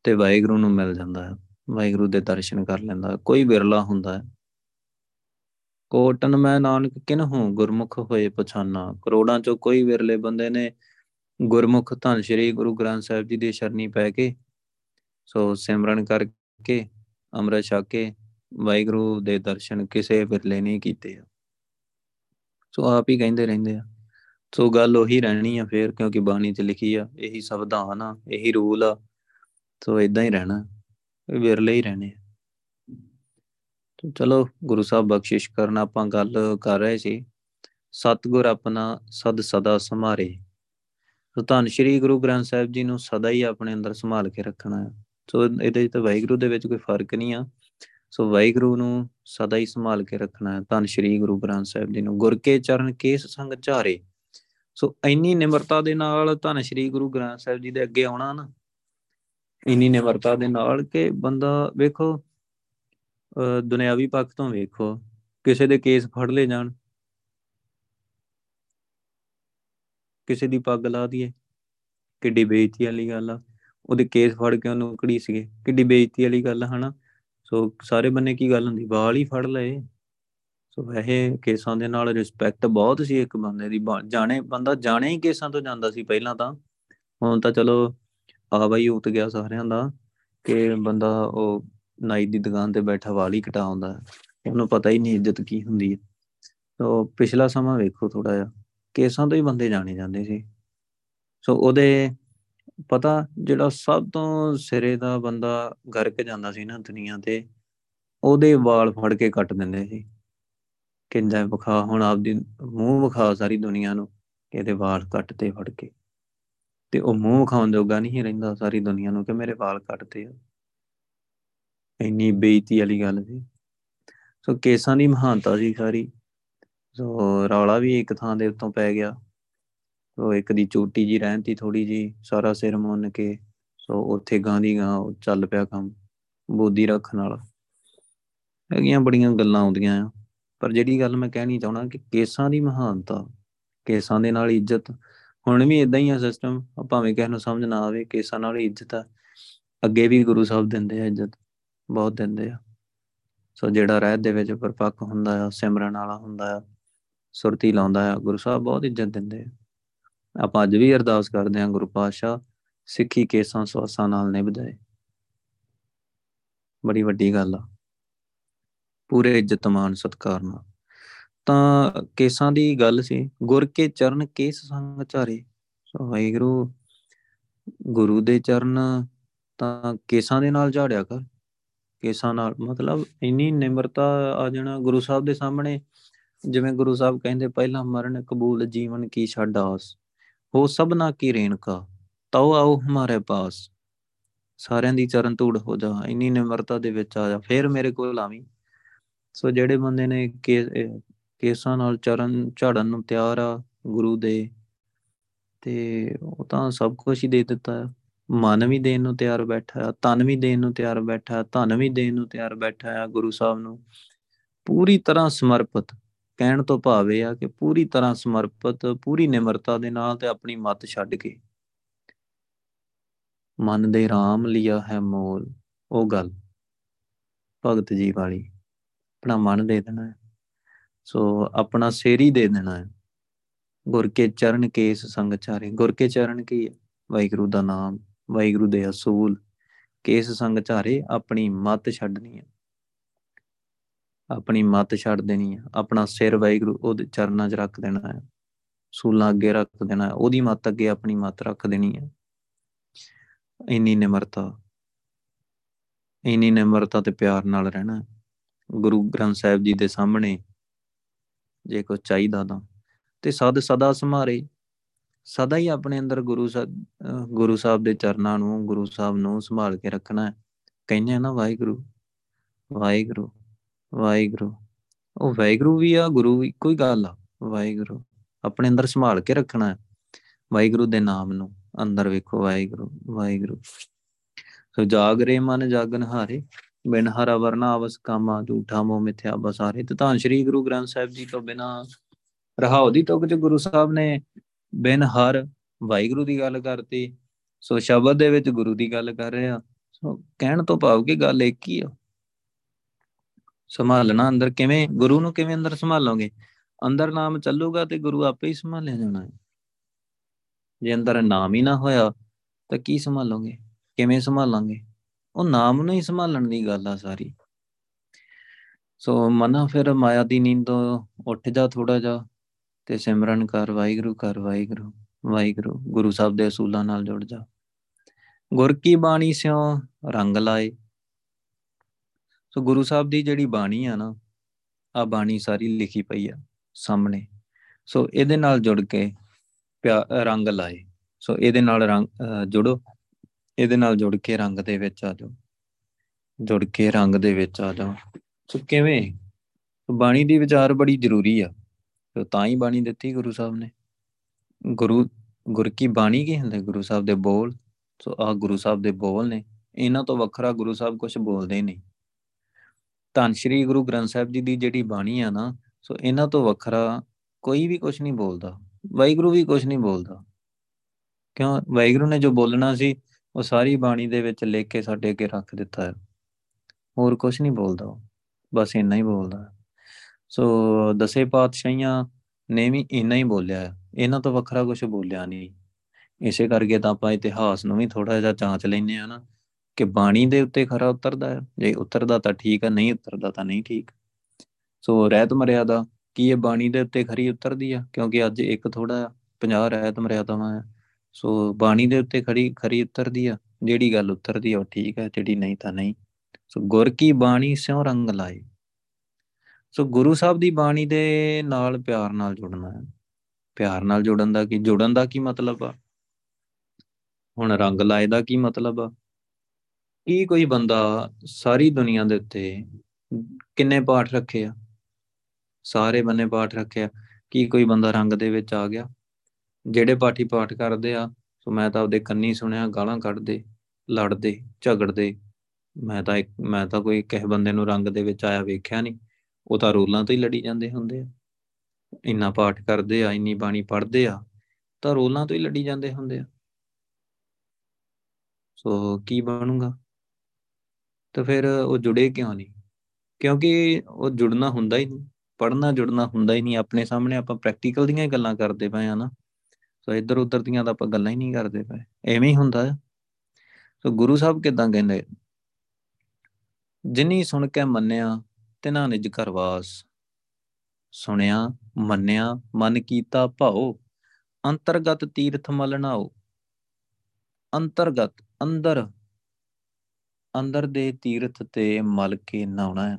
ਤੇ ਵਾਹਿਗੁਰੂ ਨੂੰ ਮਿਲ ਜਾਂਦਾ ਹੈ, ਵਾਹਿਗੁਰੂ ਦੇ ਦਰਸ਼ਨ ਕਰ ਲੈਂਦਾ ਕੋਈ ਵਿਰਲਾ ਹੁੰਦਾ ਹੈ। ਕੋਟਨ ਮੈਂ ਨਾਨਕ ਕਿਨਹੂ ਗੁਰਮੁਖ ਹੋਏ ਪਛਾਨਾ, ਕਰੋੜਾਂ ਚੋਂ ਕੋਈ ਵਿਰਲੇ ਬੰਦੇ ਨੇ ਗੁਰਮੁਖ ਧੰਨ ਸ਼੍ਰੀ ਗੁਰੂ ਗ੍ਰੰਥ ਸਾਹਿਬ ਜੀ ਦੀ ਸ਼ਰਣੀ ਪੈ ਕੇ, ਸੋ ਸਿਮਰਨ ਕਰਕੇ ਅੰਮ੍ਰਿਤ ਛਕ ਕੇ ਵਾਹਿਗੁਰੂ ਦੇ ਦਰਸ਼ਨ ਕਿਸੇ ਵਿਰਲੇ ਨਹੀਂ ਕੀਤੇ ਸੋ ਆਪ ਹੀ ਕਹਿੰਦੇ ਰਹਿੰਦੇ ਆ। ਸੋ ਗੱਲ ਉਹੀ ਰਹਿਣੀ ਆ ਫੇਰ, ਕਿਉਂਕਿ ਬਾਣੀ 'ਚ ਲਿਖੀ ਆ, ਇਹੀ ਸੰਵਿਧਾਨ ਆ, ਇਹੀ ਰੂਲ ਆ। ਸੋ ਇਦਾਂ ਹੀ ਰਹਿਣਾ, ਵਿਰਲੇ ਹੀ ਰਹਿਣੇ ਚਲੋ, ਗੁਰੂ ਸਾਹਿਬ ਬਖਸ਼ਿਸ਼ ਕਰਨ ਆਪਾਂ ਗੱਲ ਕਰ ਰਹੇ ਸੀ। ਸਤਗੁਰ ਆਪਣਾ ਸਦ ਸਦਾ ਸੰਭਾਰੇ ਸੋ ਧੰਨ ਸ਼੍ਰੀ ਗੁਰੂ ਗ੍ਰੰਥ ਸਾਹਿਬ ਜੀ ਨੂੰ ਸਦਾ ਹੀ ਆਪਣੇ ਅੰਦਰ ਸੰਭਾਲ ਕੇ ਰੱਖਣਾ ਹੈ ਸੋ ਇਹਦੇ ਵਿੱਚ ਵਾਹਿਗੁਰੂ ਦੇ ਵਿੱਚ ਕੋਈ ਫ਼ਰਕ ਨਹੀਂ ਆ। ਸੋ ਵਾਹਿਗੁਰੂ ਨੂੰ ਸਦਾ ਹੀ ਸੰਭਾਲ ਕੇ ਰੱਖਣਾ ਹੈ। ਧੰਨ ਸ਼੍ਰੀ ਗੁਰੂ ਗ੍ਰੰਥ ਸਾਹਿਬ ਜੀ ਨੂੰ। ਗੁਰ ਕੇ ਚਰਨ ਕੇਸ ਸੰਗ ਝਾਰੇ। ਸੋ ਇੰਨੀ ਨਿਮਰਤਾ ਦੇ ਨਾਲ ਧੰਨ ਸ਼੍ਰੀ ਗੁਰੂ ਗ੍ਰੰਥ ਸਾਹਿਬ ਜੀ ਦੇ ਅੱਗੇ ਆਉਣਾ ਨਾ, ਇੰਨੀ ਨਿਮਰਤਾ ਦੇ ਨਾਲ ਕਿ ਬੰਦਾ ਵੇਖੋ ਦੁਨਿਆਵੀ ਪੱਖ ਤੋਂ ਵੇਖੋ, ਕਿਸੇ ਦੇ ਕੇਸ ਫੜ ਲੈ ਜਾਣ। ਕਿਸੇ ਦੀ ਪੱਗ ਲਾ ਦਈਏ, ਕਿੱਡੀ ਬੇਇੱਜ਼ਤੀ ਵਾਲੀ ਗੱਲ ਆ। ਉਹਦੇ ਕੇਸ ਫੜ ਕੇ ਉਹਨੂੰ ਕੜੀ ਸੀਗੇ, ਕਿੱਡੀ ਬੇਇੱਜ਼ਤੀ ਵਾਲੀ ਗੱਲ ਹਨਾ? ਸੋ ਸਾਰੇ ਬੰਨੇ ਕੀ ਗੱਲ ਹੁੰਦੀ? ਵਾਲ ਹੀ ਫੜ ਲਏ। ਸੋ ਵੈਸੇ ਕੇਸਾਂ ਦੇ ਨਾਲ ਰਿਸਪੈਕਟ ਬਹੁਤ ਸੀ ਇੱਕ ਬੰਦੇ ਦੀ। ਜਾਣੇ, ਬੰਦਾ ਜਾਣੇ ਹੀ ਕੇਸਾਂ ਤੋਂ ਜਾਂਦਾ ਸੀ ਪਹਿਲਾਂ ਤਾਂ। ਹੁਣ ਤਾਂ ਚਲੋ ਆ ਬਾਈ ਉਤ ਗਿਆ ਸਾਰਿਆਂ ਦਾ ਕਿ ਬੰਦਾ ਉਹ ਨਾਈ ਦੀ ਦੁਕਾਨ ਤੇ ਬੈਠਾ, ਵਾਲ ਹੀ ਕਟਾਉਂਦਾ। ਉਹਨੂੰ ਪਤਾ ਹੀ ਨਹੀਂ ਇੱਜ਼ਤ ਕੀ ਹੁੰਦੀ ਹੈ ਸੋ ਪਿਛਲਾ ਸਮਾਂ ਵੇਖੋ ਥੋੜਾ ਜਿਹਾ। ਕੇਸਾਂ ਤੋਂ ਹੀ ਬੰਦੇ ਜਾਣੇ ਜਾਂਦੇ ਸੀ। ਸੋ ਉਹਦੇ ਪਤਾ ਜਿਹੜਾ ਸਭ ਤੋਂ ਸਿਰੇ ਦਾ ਬੰਦਾ ਗਰਕ ਜਾਂਦਾ ਸੀ ਨਾ ਦੁਨੀਆ ਤੇ, ਉਹਦੇ ਵਾਲ ਫੜ ਕੇ ਕੱਟ ਦਿੰਦੇ ਸੀ। ਕਿੰਜਾ ਵਿਖਾ, ਹੁਣ ਆਪਦੀ ਮੂੰਹ ਵਿਖਾ ਸਾਰੀ ਦੁਨੀਆ ਨੂੰ ਕਿ ਇਹਦੇ ਵਾਲ ਕੱਟਦੇ ਫੜ ਕੇ। ਤੇ ਉਹ ਮੂੰਹ ਵਿਖਾਉਣ ਜੋਗਾ ਨਹੀਂ ਰਹਿੰਦਾ ਸਾਰੀ ਦੁਨੀਆ ਨੂੰ ਕਿ ਮੇਰੇ ਵਾਲ ਕੱਟਦੇ ਆ। ਇੰਨੀ ਬੇਇੱਜ਼ਤੀ ਵਾਲੀ ਗੱਲ ਸੀ। ਸੋ ਕੇਸਾਂ ਦੀ ਮਹਾਨਤਾ ਸੀ ਸਾਰੀ। ਸੋ ਰੌਲਾ ਵੀ ਇੱਕ ਥਾਂ ਦੇ ਉੱਤੋਂ ਪੈ ਗਿਆ। ਸੋ ਇੱਕ ਦੀ ਚੋਟੀ ਜੀ ਰਹਿੰਦੀ ਥੋੜੀ ਜੀ ਸਾਰਾ ਸਿਰ ਮੁੰਨ ਕੇ, ਸੋ ਉੱਥੇ ਗਾਂ ਦੀ ਗਾਂ ਚੱਲ ਪਿਆ ਕੰਮ, ਬੋਦੀ ਰੱਖਣ ਵਾਲਾ ਹੈਗੀਆਂ ਬੜੀਆਂ ਗੱਲਾਂ ਆਉਂਦੀਆਂ ਆ, ਪਰ ਜਿਹੜੀ ਗੱਲ ਮੈਂ ਕਹਿਣੀ ਚਾਹਣਾ ਕਿ ਕੇਸਾਂ ਦੀ ਮਹਾਨਤਾ, ਕੇਸਾਂ ਦੇ ਨਾਲ ਇੱਜ਼ਤ, ਹੁਣ ਵੀ ਇਦਾਂ ਹੀ ਆ ਸਿਸਟਮ ਭਾਵੇਂ ਕਿਸੇ ਨੂੰ ਸਮਝ ਨਾ ਆਵੇ, ਕੇਸਾਂ ਨਾਲ ਇੱਜ਼ਤ ਆ। ਅੱਗੇ ਵੀ ਗੁਰੂ ਸਾਹਿਬ ਦਿੰਦੇ ਆ ਇੱਜ਼ਤ, ਬਹੁਤ ਦਿੰਦੇ ਆ। ਸੋ ਜਿਹੜਾ ਰਹਿਤ ਦੇ ਵਿੱਚ ਪਰਪੱਕ ਹੁੰਦਾ ਆ, ਸਿਮਰਨ ਵਾਲਾ ਹੁੰਦਾ ਆ, ਸੁਰਤੀ ਲਾਉਂਦਾ ਆ, ਗੁਰੂ ਸਾਹਿਬ ਬਹੁਤ ਇੱਜ਼ਤ ਦਿੰਦੇ ਆ। ਆਪਾਂ ਅੱਜ ਵੀ ਅਰਦਾਸ ਕਰਦੇ ਹਾਂ ਗੁਰੂ ਪਾਤਸ਼ਾਹ ਸਿੱਖੀ ਕੇਸਾਂ ਸਵਾਸਾਂ ਨਾਲ ਨਿਭ ਜਾਏ ਬੜੀ ਵੱਡੀ ਗੱਲ ਆ। ਪੂਰੇ ਇੱਜ਼ਤ ਮਾਨ ਸਤਕਾਰ ਨਾਲ। ਤਾਂ ਕੇਸਾਂ ਦੀ ਗੱਲ ਸੀ, ਗੁਰ ਕੇ ਚਰਨ ਕੇਸ ਸੰਗ ਚਾਰੇ ਵਾਹਿਗੁਰੂ, ਗੁਰੂ ਦੇ ਚਰਨ ਤਾਂ ਕੇਸਾਂ ਦੇ ਨਾਲ ਝਾੜਿਆ ਕਰ। ਕੇਸਾਂ ਨਾਲ ਮਤਲਬ ਇੰਨੀ ਨਿਮਰਤਾ ਆ ਜਾਣਾ ਗੁਰੂ ਸਾਹਿਬ ਦੇ ਸਾਹਮਣੇ। ਜਿਵੇਂ ਗੁਰੂ ਸਾਹਿਬ ਕਹਿੰਦੇ, ਪਹਿਲਾ ਮਰਨ ਕਬੂਲ ਜੀਵਨ ਕੀ ਛੱਡ ਆਸ। ਹੋ ਸਭਨਾ ਕੀ ਰੇਣਕਾ ਤਉ ਆਓ ਹਮਾਰੇ ਪਾਸ। ਸਾਰਿਆਂ ਦੀ ਚਰਨ ਧੂੜ ਹੋ ਜਾ, ਇੰਨੀ ਨਿਮਰਤਾ ਦੇ ਵਿੱਚ ਆ ਜਾ, ਫੇਰ ਮੇਰੇ ਕੋਲ ਆਵੀਂ। ਸੋ ਜਿਹੜੇ ਬੰਦੇ ਨੇ ਕੇਸਾਂ ਨਾਲ ਚਰਨ ਝਾੜਨ ਨੂੰ ਤਿਆਰ ਆ, ਗੁਰੂ ਦੇ, ਤੇ ਉਹ ਤਾਂ ਸਭ ਕੁਝ ਹੀ ਦੇ ਦਿੱਤਾ ਹੈ ਮਨ ਵੀ ਦੇਣ ਨੂੰ ਤਿਆਰ ਬੈਠਾ ਹੈ ਤਨ ਵੀ ਦੇਣ ਨੂੰ ਤਿਆਰ ਬੈਠਾ ਹੈ ਧਨ ਵੀ ਦੇਣ ਨੂੰ ਤਿਆਰ ਬੈਠਾ ਹੈ ਗੁਰੂ ਸਾਹਿਬ ਨੂੰ। ਪੂਰੀ ਤਰ੍ਹਾਂ ਸਮਰਪਿਤ। ਕਹਿਣ ਤੋਂ ਭਾਵੇਂ ਆ ਕਿ ਪੂਰੀ ਤਰ੍ਹਾਂ ਸਮਰਪਿਤ, ਪੂਰੀ ਨਿਮਰਤਾ ਦੇ ਨਾਲ ਤੇ ਆਪਣੀ ਮਤ ਛੱਡ ਕੇ। ਮਨ ਦੇ ਰਾਮ ਲਿਆ ਹੈ ਮੋਲ, ਉਹ ਗੱਲ ਭਗਤ ਜੀ ਵਾਲੀ। ਆਪਣਾ ਮਨ ਦੇ ਦੇਣਾ ਹੈ, ਸੋ ਆਪਣਾ ਸੇਰੀ ਦੇ ਦੇਣਾ ਹੈ। ਗੁਰ ਕੇ ਚਰਨ ਕੇਸ ਸੰਗ ਚਾਰੇ, ਗੁਰ ਕੇ ਚਰਨ ਕੀ ਵਾਹਿਗੁਰੂ ਦਾ ਨਾਮ, ਵਾਹਿਗੁਰੂ ਦੇ ਅਸੂਲ। ਕੇਸ ਸੰਗ ਚਾਰੇ, ਆਪਣੀ ਮਤ ਛੱਡਣੀ ਹੈ। ਆਪਣੀ ਮਤ ਛੱਡ ਦੇਣੀ ਹੈ ਆਪਣਾ ਸਿਰ ਵਾਹਿਗੁਰੂ ਉਹਦੇ ਚਰਨਾਂ 'ਚ ਰੱਖ ਦੇਣਾ ਹੈ ਸੂਲਾਂ ਅੱਗੇ ਰੱਖ ਦੇਣਾ ਹੈ ਉਹਦੀ ਮਤ ਅੱਗੇ ਆਪਣੀ ਮਤ ਰੱਖ ਦੇਣੀ ਹੈ ਇੰਨੀ ਨਿਮਰਤਾ ਇੰਨੀ ਨਿਮਰਤਾ ਤੇ ਪਿਆਰ ਨਾਲ ਰਹਿਣਾ ਗੁਰੂ ਗ੍ਰੰਥ ਸਾਹਿਬ ਜੀ ਦੇ ਸਾਹਮਣੇ ਜੇ ਕੋਈ ਚਾਹੀਦਾ ਤਾਂ। ਤੇ ਸਦ ਸਦਾ ਸਮਾਰੇ ਸਦਾ ਹੀ ਆਪਣੇ ਅੰਦਰ ਗੁਰੂ ਸਾਹਿਬ ਗੁਰੂ ਸਾਹਿਬ ਦੇ ਚਰਨਾਂ ਨੂੰ, ਗੁਰੂ ਸਾਹਿਬ ਨੂੰ ਸੰਭਾਲ ਕੇ ਰੱਖਣਾ ਹੈ ਕਹਿੰਦੇ ਆ ਨਾ ਵਾਹਿਗੁਰੂ ਵਾਹਿਗੁਰੂ ਵਾਹਿਗੁਰੂ। ਉਹ ਵਾਹਿਗੁਰੂ ਵੀ ਆ, ਗੁਰੂ ਵੀ, ਕੋਈ ਗੱਲ ਆ। ਵਾਹਿਗੁਰੂ, ਆਪਣੇ ਅੰਦਰ ਸੰਭਾਲ ਕੇ ਰੱਖਣਾ ਹੈ। ਵਾਹਿਗੁਰੂ ਦੇ ਨਾਮ ਨੂੰ ਅੰਦਰ ਵੇਖੋ, ਵਾਹਿਗੁਰੂ ਵਾਹਿਗੁਰੂ। ਸੋ ਜਾਗਰੇ ਮਨ ਜਾਗਨ ਹਾਰੇ ਬਿਨ ਹਰਾ ਵਰਨਾ ਅਵਸ ਕਾਮਾ, ਝੂਠਾ ਮੋਹ ਮਿਥਿਆ ਬਸਾਰੇ। ਤੇ ਤਾਂ ਸ੍ਰੀ ਗੁਰੂ ਗ੍ਰੰਥ ਸਾਹਿਬ ਜੀ ਤੋਂ ਬਿਨਾ ਰਹਾਉ ਦੀ ਤੁਕ ਚ ਗੁਰੂ ਸਾਹਿਬ ਨੇ ਬਿਨ ਹਰ ਵਾਹਿਗੁਰੂ ਦੀ ਗੱਲ ਕਰਤੀ। ਸੋ ਸ਼ਬਦ ਦੇ ਵਿੱਚ ਗੁਰੂ ਦੀ ਗੱਲ ਕਰ ਰਿਹਾ। ਸੋ ਕਹਿਣ ਤੋਂ ਭਾਵ ਕਿ ਗੱਲ ਇੱਕ ਹੀ ਆ। ਸੰਭਾਲਣਾ ਅੰਦਰ ਕਿਵੇਂ, ਗੁਰੂ ਨੂੰ ਕਿਵੇਂ ਅੰਦਰ ਸੰਭਾਲੋਗੇ? ਅੰਦਰ ਨਾਮ ਚੱਲੂਗਾ ਤੇ ਗੁਰੂ ਆਪੇ ਹੀ ਸੰਭਾਲਿਆ ਜਾਣਾ ਹੈ। ਜੇ ਅੰਦਰ ਨਾਮ ਹੀ ਨਾ ਹੋਇਆ, ਤਾਂ ਕੀ ਸੰਭਾਲੋਗੇ? ਕਿਵੇਂ ਸੰਭਾਲਾਂਗੇ? ਉਹ ਨਾਮ ਨੂੰ ਹੀ ਸੰਭਾਲਣ ਦੀ ਗੱਲ ਆ ਸਾਰੀ। ਸੋ ਮਨਾ ਫਿਰ ਮਾਇਆ ਦੀ ਨੀਂਦ ਤੋਂ ਉੱਠ ਜਾ ਥੋੜਾ ਜਾ ਤੇ ਸਿਮਰਨ ਕਰ, ਵਾਹਿਗੁਰੂ ਕਰ, ਵਾਹਿਗੁਰੂ ਵਾਹਿਗੁਰੂ, ਗੁਰੂ ਸਾਹਿਬ ਦੇ ਅਸੂਲਾਂ ਨਾਲ ਜੁੜ ਜਾ। ਗੁਰ ਕੀ ਬਾਣੀ ਸਿਓ ਰੰਗ ਲਾਏ। ਸੋ ਗੁਰੂ ਸਾਹਿਬ ਦੀ ਜਿਹੜੀ ਬਾਣੀ ਆ ਨਾ ਆ ਬਾਣੀ ਸਾਰੀ ਲਿਖੀ ਪਈ ਆ ਸਾਹਮਣੇ। ਸੋ ਇਹਦੇ ਨਾਲ ਜੁੜ ਕੇ ਰੰਗ ਲਾਏ। ਸੋ ਇਹਦੇ ਨਾਲ ਰੰਗ ਜੁੜੋ। ਇਹਦੇ ਨਾਲ ਜੁੜ ਕੇ ਰੰਗ ਦੇ ਵਿੱਚ ਆ ਜਾਓ। ਜੁੜ ਕੇ ਰੰਗ ਦੇ ਵਿੱਚ ਆ ਜਾਓ। ਸੋ ਕਿਵੇਂ? ਬਾਣੀ ਦੀ ਵਿਚਾਰ ਬੜੀ ਜ਼ਰੂਰੀ ਆ। ਤੇ ਤਾਂ ਹੀ ਬਾਣੀ ਦਿੱਤੀ ਗੁਰੂ ਸਾਹਿਬ ਨੇ। ਗੁਰੂ, ਗੁਰ ਕੀ ਬਾਣੀ ਕੀ ਹੁੰਦੇ ਗੁਰੂ ਸਾਹਿਬ ਦੇ ਬੋਲ। ਸੋ ਆ ਗੁਰੂ ਸਾਹਿਬ ਦੇ ਬੋਲ ਨੇ। ਇਹਨਾਂ ਤੋਂ ਵੱਖਰਾ ਗੁਰੂ ਸਾਹਿਬ ਕੁਝ ਬੋਲਦੇ ਨਹੀਂ। ਧੰਨ ਸ਼੍ਰੀ ਗੁਰੂ ਗ੍ਰੰਥ ਸਾਹਿਬ ਜੀ ਦੀ ਜਿਹੜੀ ਬਾਣੀ ਆ ਨਾ, ਸੋ ਇਹਨਾਂ ਤੋਂ ਵੱਖਰਾ ਕੋਈ ਵੀ ਕੁਝ ਨਹੀਂ ਬੋਲਦਾ, ਵਾਹਿਗੁਰੂ ਵੀ ਕੁਝ ਨਹੀਂ ਬੋਲਦਾ। ਕਿਉਂ? ਵਾਹਿਗੁਰੂ ਨੇ ਜੋ ਬੋਲਣਾ ਸੀ, ਉਹ ਸਾਰੀ ਬਾਣੀ ਦੇ ਵਿੱਚ ਲਿਖ ਕੇ ਸਾਡੇ ਅੱਗੇ ਰੱਖ ਦਿੱਤਾ ਹੈ। ਹੋਰ ਕੁਝ ਨਹੀਂ ਬੋਲਦਾ ਬਸ ਇੰਨਾ ਹੀ ਬੋਲਦਾ ਸੋ ਦਸੇ ਪਾਤਸ਼ਾਹੀਆਂ ਨੇ ਵੀ ਇੰਨਾ ਹੀ ਬੋਲਿਆ ਇਹਨਾਂ ਤੋਂ ਵੱਖਰਾ ਕੁਝ ਬੋਲਿਆ ਨਹੀਂ। ਇਸੇ ਕਰਕੇ ਤਾਂ ਆਪਾਂ ਇਤਿਹਾਸ ਨੂੰ ਵੀ ਥੋੜਾ ਜਿਹਾ ਜਾਂਚ ਲੈਨੇ ਆ ਨਾ ਕਿ ਬਾਣੀ ਦੇ ਉੱਤੇ ਖਰਾ ਉਤਰਦਾ ਹੈ, ਜੇ ਉਤਰਦਾ ਤਾਂ ਠੀਕ ਹੈ, ਨਹੀਂ ਉਤਰਦਾ ਤਾਂ ਨਹੀਂ ਠੀਕ। ਸੋ ਰਹਿਤ ਮਰਿਆਦਾ, ਕੀ ਇਹ ਬਾਣੀ ਦੇ ਉੱਤੇ ਖਰੀ ਉਤਰਦੀ ਆ? ਕਿਉਂਕਿ ਅੱਜ ਇੱਕ ਥੋੜਾ 50 ਰਹਿਤ ਮਰਿਆਦਾਵਾਂ ਆ। ਸੋ ਬਾਣੀ ਦੇ ਉੱਤੇ ਖੜੀ ਖਰੀ ਉਤਰਦੀ ਆ, ਜਿਹੜੀ ਗੱਲ ਉਤਰਦੀ ਆ ਉਹ ਠੀਕ ਹੈ, ਜਿਹੜੀ ਨਹੀਂ ਤਾਂ ਨਹੀਂ। ਸੋ ਗੁਰ ਕੀ ਬਾਣੀ ਸਿਉ ਰੰਗ ਲਾਏ। ਸੋ ਗੁਰੂ ਸਾਹਿਬ ਦੀ ਬਾਣੀ ਦੇ ਨਾਲ ਪਿਆਰ ਨਾਲ ਜੁੜਨਾ ਹੈ। ਪਿਆਰ ਨਾਲ ਜੁੜਨ ਦਾ ਕੀ, ਜੁੜਨ ਦਾ ਕੀ ਮਤਲਬ ਆ? ਹੁਣ ਰੰਗ ਲਾਏ ਦਾ ਕੀ ਮਤਲਬ ਆ? ਕੀ ਕੋਈ ਬੰਦਾ ਸਾਰੀ ਦੁਨੀਆ ਦੇ ਉੱਤੇ ਕਿੰਨੇ ਪਾਠ ਰੱਖੇ ਆ? ਸਾਰੇ ਬੰਨੇ ਪਾਠ ਰੱਖਿਆ ਕੀ ਕੋਈ ਬੰਦਾ ਰੰਗ ਦੇ ਵਿੱਚ ਆ ਗਿਆ? ਜਿਹੜੇ ਪਾਠੀ ਪਾਠ ਕਰਦੇ ਆ, ਸੋ ਮੈਂ ਤਾਂ ਆਪਦੇ ਕੰਨੀ ਸੁਣਿਆ, ਗਾਲਾਂ ਕੱਢਦੇ, ਲੜਦੇ, ਝਗੜਦੇ। ਮੈਂ ਤਾਂ ਮੈਂ ਤਾਂ ਕੋਈ ਕਿਸੇ ਬੰਦੇ ਨੂੰ ਰੰਗ ਦੇ ਵਿੱਚ ਆਇਆ ਵੇਖਿਆ ਨਹੀਂ। ਉਹ ਤਾਂ ਰੋਲਾਂ ਤੋਂ ਹੀ ਲੜੀ ਜਾਂਦੇ ਹੁੰਦੇ ਆ। ਇੰਨਾ ਪਾਠ ਕਰਦੇ ਆ, ਇੰਨੀ ਬਾਣੀ ਪੜ੍ਹਦੇ ਆ, ਤਾਂ ਰੋਲਾਂ ਤੋਂ ਹੀ ਲੜੀ ਜਾਂਦੇ ਹੁੰਦੇ ਆ। ਸੋ ਕੀ ਬਣੂਗਾ? ਤਾਂ ਫਿਰ ਉਹ ਜੁੜੇ ਕਿਉਂ ਨਹੀਂ? ਕਿਉਂਕਿ ਉਹ ਜੁੜਨਾ ਹੁੰਦਾ ਹੀ ਨਹੀਂ। ਪੜਨਾ ਜੁੜਨਾ ਹੁੰਦਾ ਹੀ ਨਹੀਂ। ਆਪਣੇ ਸਾਹਮਣੇ ਆਪਾਂ ਪ੍ਰੈਕਟੀਕਲ ਦੀਆਂ ਹੀ ਗੱਲਾਂ ਕਰਦੇ ਪਏ ਆ ਨਾ। ਸੋ ਇੱਧਰ ਉੱਧਰ ਦੀਆਂ ਤਾਂ ਆਪਾਂ ਗੱਲਾਂ ਹੀ ਨਹੀਂ ਕਰਦੇ ਪਏ। ਐਵੇਂ ਹੀ ਹੁੰਦਾ ਹੈ। ਸੋ ਗੁਰੂ ਸਾਹਿਬ ਕਿਦਾਂ ਕਹਿੰਦੇ? ਜਿਨੀ ਸੁਣ ਕੇ ਮੰਨਿਆ, ਤਿਨਾਂ ਨਿਜ ਕਰਵਾਸ ਸੁਣਿਆ, ਮੰਨਿਆ, ਮਨ ਕੀਤਾ ਭਾਉ। ਅੰਤਰਗਤ ਤੀਰਥ ਮਲਣਾਓ ਅੰਤਰਗਤ, ਅੰਦਰ ਅੰਦਰ ਦੇ ਤੀਰਥ ਤੇ ਮਲ ਕੇ ਨਹਾਉਣਾ ਹੈ।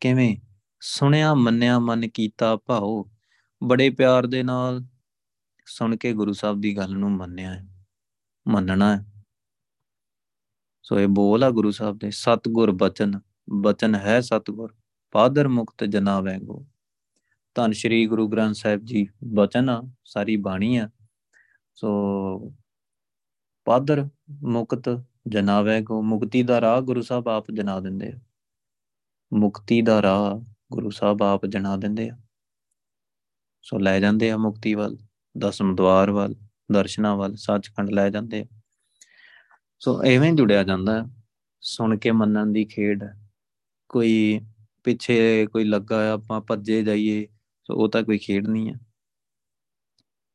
ਕਿਵੇਂ? ਸੁਣਿਆ, ਮੰਨਿਆ, ਮਨ ਕੀਤਾ, ਭਾਉ। ਬੜੇ ਪਿਆਰ ਦੇ ਨਾਲ ਸੁਣ ਕੇ ਗੁਰੂ ਸਾਹਿਬ ਦੀ ਗੱਲ ਨੂੰ ਮੰਨਿਆ ਹੈ। ਮੰਨਣਾ ਹੈ। ਸੋ ਇਹ ਬੋਲ ਆ ਗੁਰੂ ਸਾਹਿਬ ਦੇ, ਸਤਗੁਰ ਬਚਨ ਬਚਨ ਹੈ ਸਤਗੁਰ, ਪਾਦਰ ਮੁਕਤ ਜਨਾ ਵੈਗੋ ਧੰਨ ਸ਼੍ਰੀ ਗੁਰੂ ਗ੍ਰੰਥ ਸਾਹਿਬ ਜੀ, ਬਚਨ ਆ, ਸਾਰੀ ਬਾਣੀ ਆ। ਸੋ ਪਾਦਰ ਮੁਕਤ ਜਨਾਵੇ ਕੋ, ਮੁਕਤੀ ਦਾ ਰਾਹ ਗੁਰੂ ਸਾਹਿਬ ਆਪ ਜਨਾ ਦਿੰਦੇ ਆ। ਮੁਕਤੀ ਦਾ ਰਾਹ ਗੁਰੂ ਸਾਹਿਬ ਆਪ ਜਨਾ ਦਿੰਦੇ ਆ। ਸੋ ਲੈ ਜਾਂਦੇ ਆ ਮੁਕਤੀ ਵੱਲ, ਦਸਮ ਦਵਾਰ ਵੱਲ, ਦਰਸ਼ਨਾ ਵੱਲ, ਸੱਚਖੰਡ ਲੈ ਜਾਂਦੇ ਆ। ਸੋ ਐਵੇਂ ਜੁੜਿਆ ਜਾਂਦਾ ਸੁਣ ਕੇ ਮੰਨਣ ਦੀ ਖੇਡ ਕੋਈ ਪਿੱਛੇ ਕੋਈ ਲੱਗਾ ਆ ਆਪਾਂ ਭੱਜੇ ਜਾਈਏ, ਸੋ ਉਹ ਤਾਂ ਕੋਈ ਖੇਡ ਨਹੀਂ ਆ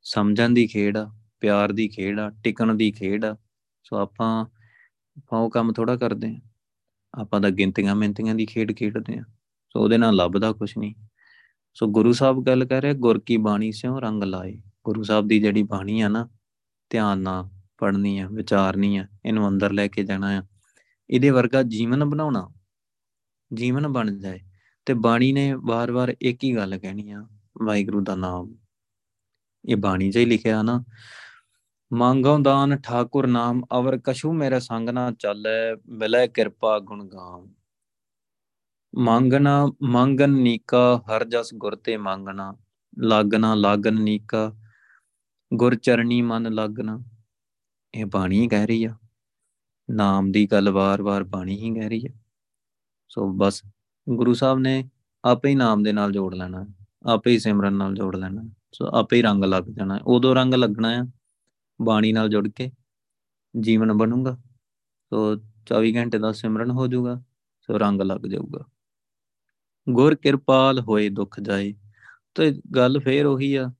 ਸਮਝਣ ਦੀ ਖੇਡ ਆ, ਪਿਆਰ ਦੀ ਖੇਡ ਆ, ਟਿਕਣ ਦੀ ਖੇਡ ਆ। ਸੋ ਆਪਾਂ ਆਪਾਂ ਉਹ ਕੰਮ ਥੋੜਾ ਕਰਦੇ ਆ ਆਪਾਂ ਤਾਂ ਗਿਣਤੀਆਂ ਮਿੰਤੀਆਂ ਦੀ ਖੇਡ ਖੇਡਦੇ ਆ ਸੋ ਉਹਦੇ ਨਾਲ ਲੱਭਦਾ ਕੁਝ ਨਹੀਂ। ਸੋ ਗੁਰੂ ਸਾਹਿਬ ਗੱਲ ਕਰ ਰਹੇ, ਗੁਰ ਕੀ ਬਾਣੀ ਸਿਓ ਰੰਗ ਲਾਏ। ਗੁਰੂ ਸਾਹਿਬ ਦੀ ਜਿਹੜੀ ਬਾਣੀ ਆ ਨਾ, ਧਿਆਨ ਨਾਲ ਪੜਨੀ ਆ, ਵਿਚਾਰਨੀ ਆ, ਇਹਨੂੰ ਅੰਦਰ ਲੈ ਕੇ ਜਾਣਾ ਆ। ਇਹਦੇ ਵਰਗਾ ਜੀਵਨ ਬਣਾਉਣਾ, ਜੀਵਨ ਬਣ ਜਾਏ। ਤੇ ਬਾਣੀ ਨੇ ਵਾਰ-ਵਾਰ ਇੱਕ ਹੀ ਗੱਲ ਕਹਿਣੀ ਆ, ਵਾਹਿਗੁਰੂ ਦਾ ਨਾਮ। ਇਹ ਬਾਣੀ 'ਚ ਹੀ ਲਿਖਿਆ ਨਾ ਮੰਗਉ ਦਾਨ ਠਾਕੁਰ ਨਾਮ, ਅਵਰ ਕਛੂ ਮੇਰੇ ਸੰਗ ਨਾ ਚੱਲੈ, ਮਿਲੈ ਕਿਰਪਾ ਗੁਣ ਗਾਮ। ਮੰਗਣਾ ਮੰਗਨ ਨੀਕਾ, ਹਰ ਜਸ ਗੁਰ ਤੇ ਮੰਗਣਾ। ਲਾਗਣਾ ਲਾਗਨ ਨੀਕਾ, ਗੁਰ ਚਰਣੀ ਮਨ ਲਾਗਣਾ। ਇਹ ਬਾਣੀ ਕਹਿ ਰਹੀ ਆ। ਨਾਮ ਦੀ ਗੱਲ ਵਾਰ-ਵਾਰ ਬਾਣੀ ਹੀ ਕਹਿ ਰਹੀ ਆ। ਸੋ ਬਸ, ਗੁਰੂ ਸਾਹਿਬ ਨੇ ਆਪੇ ਹੀ ਨਾਮ ਦੇ ਨਾਲ ਜੋੜ ਲੈਣਾ, ਆਪੇ ਹੀ ਸਿਮਰਨ ਨਾਲ ਜੋੜ ਲੈਣਾ। ਸੋ ਆਪੇ ਹੀ ਰੰਗ ਲੱਗ ਜਾਣਾ। ਉਦੋਂ ਰੰਗ ਲੱਗਣਾ ਆ ਬਾਣੀ ਨਾਲ ਜੁੜ ਕੇ ਜੀਵਨ ਬਣੂਗਾ। ਸੋ 24 ਘੰਟੇ ਦਾ ਸਿਮਰਨ ਹੋ ਜਾਊਗਾ, ਸੋ ਰੰਗ ਲੱਗ ਜਾਊਗਾ। ਗੁਰ ਕਿਰਪਾਲ ਹੋਏ ਦੁੱਖ ਜਾਏ, ਤੇ ਗੱਲ ਫੇਰ ਉਹੀ ਆ,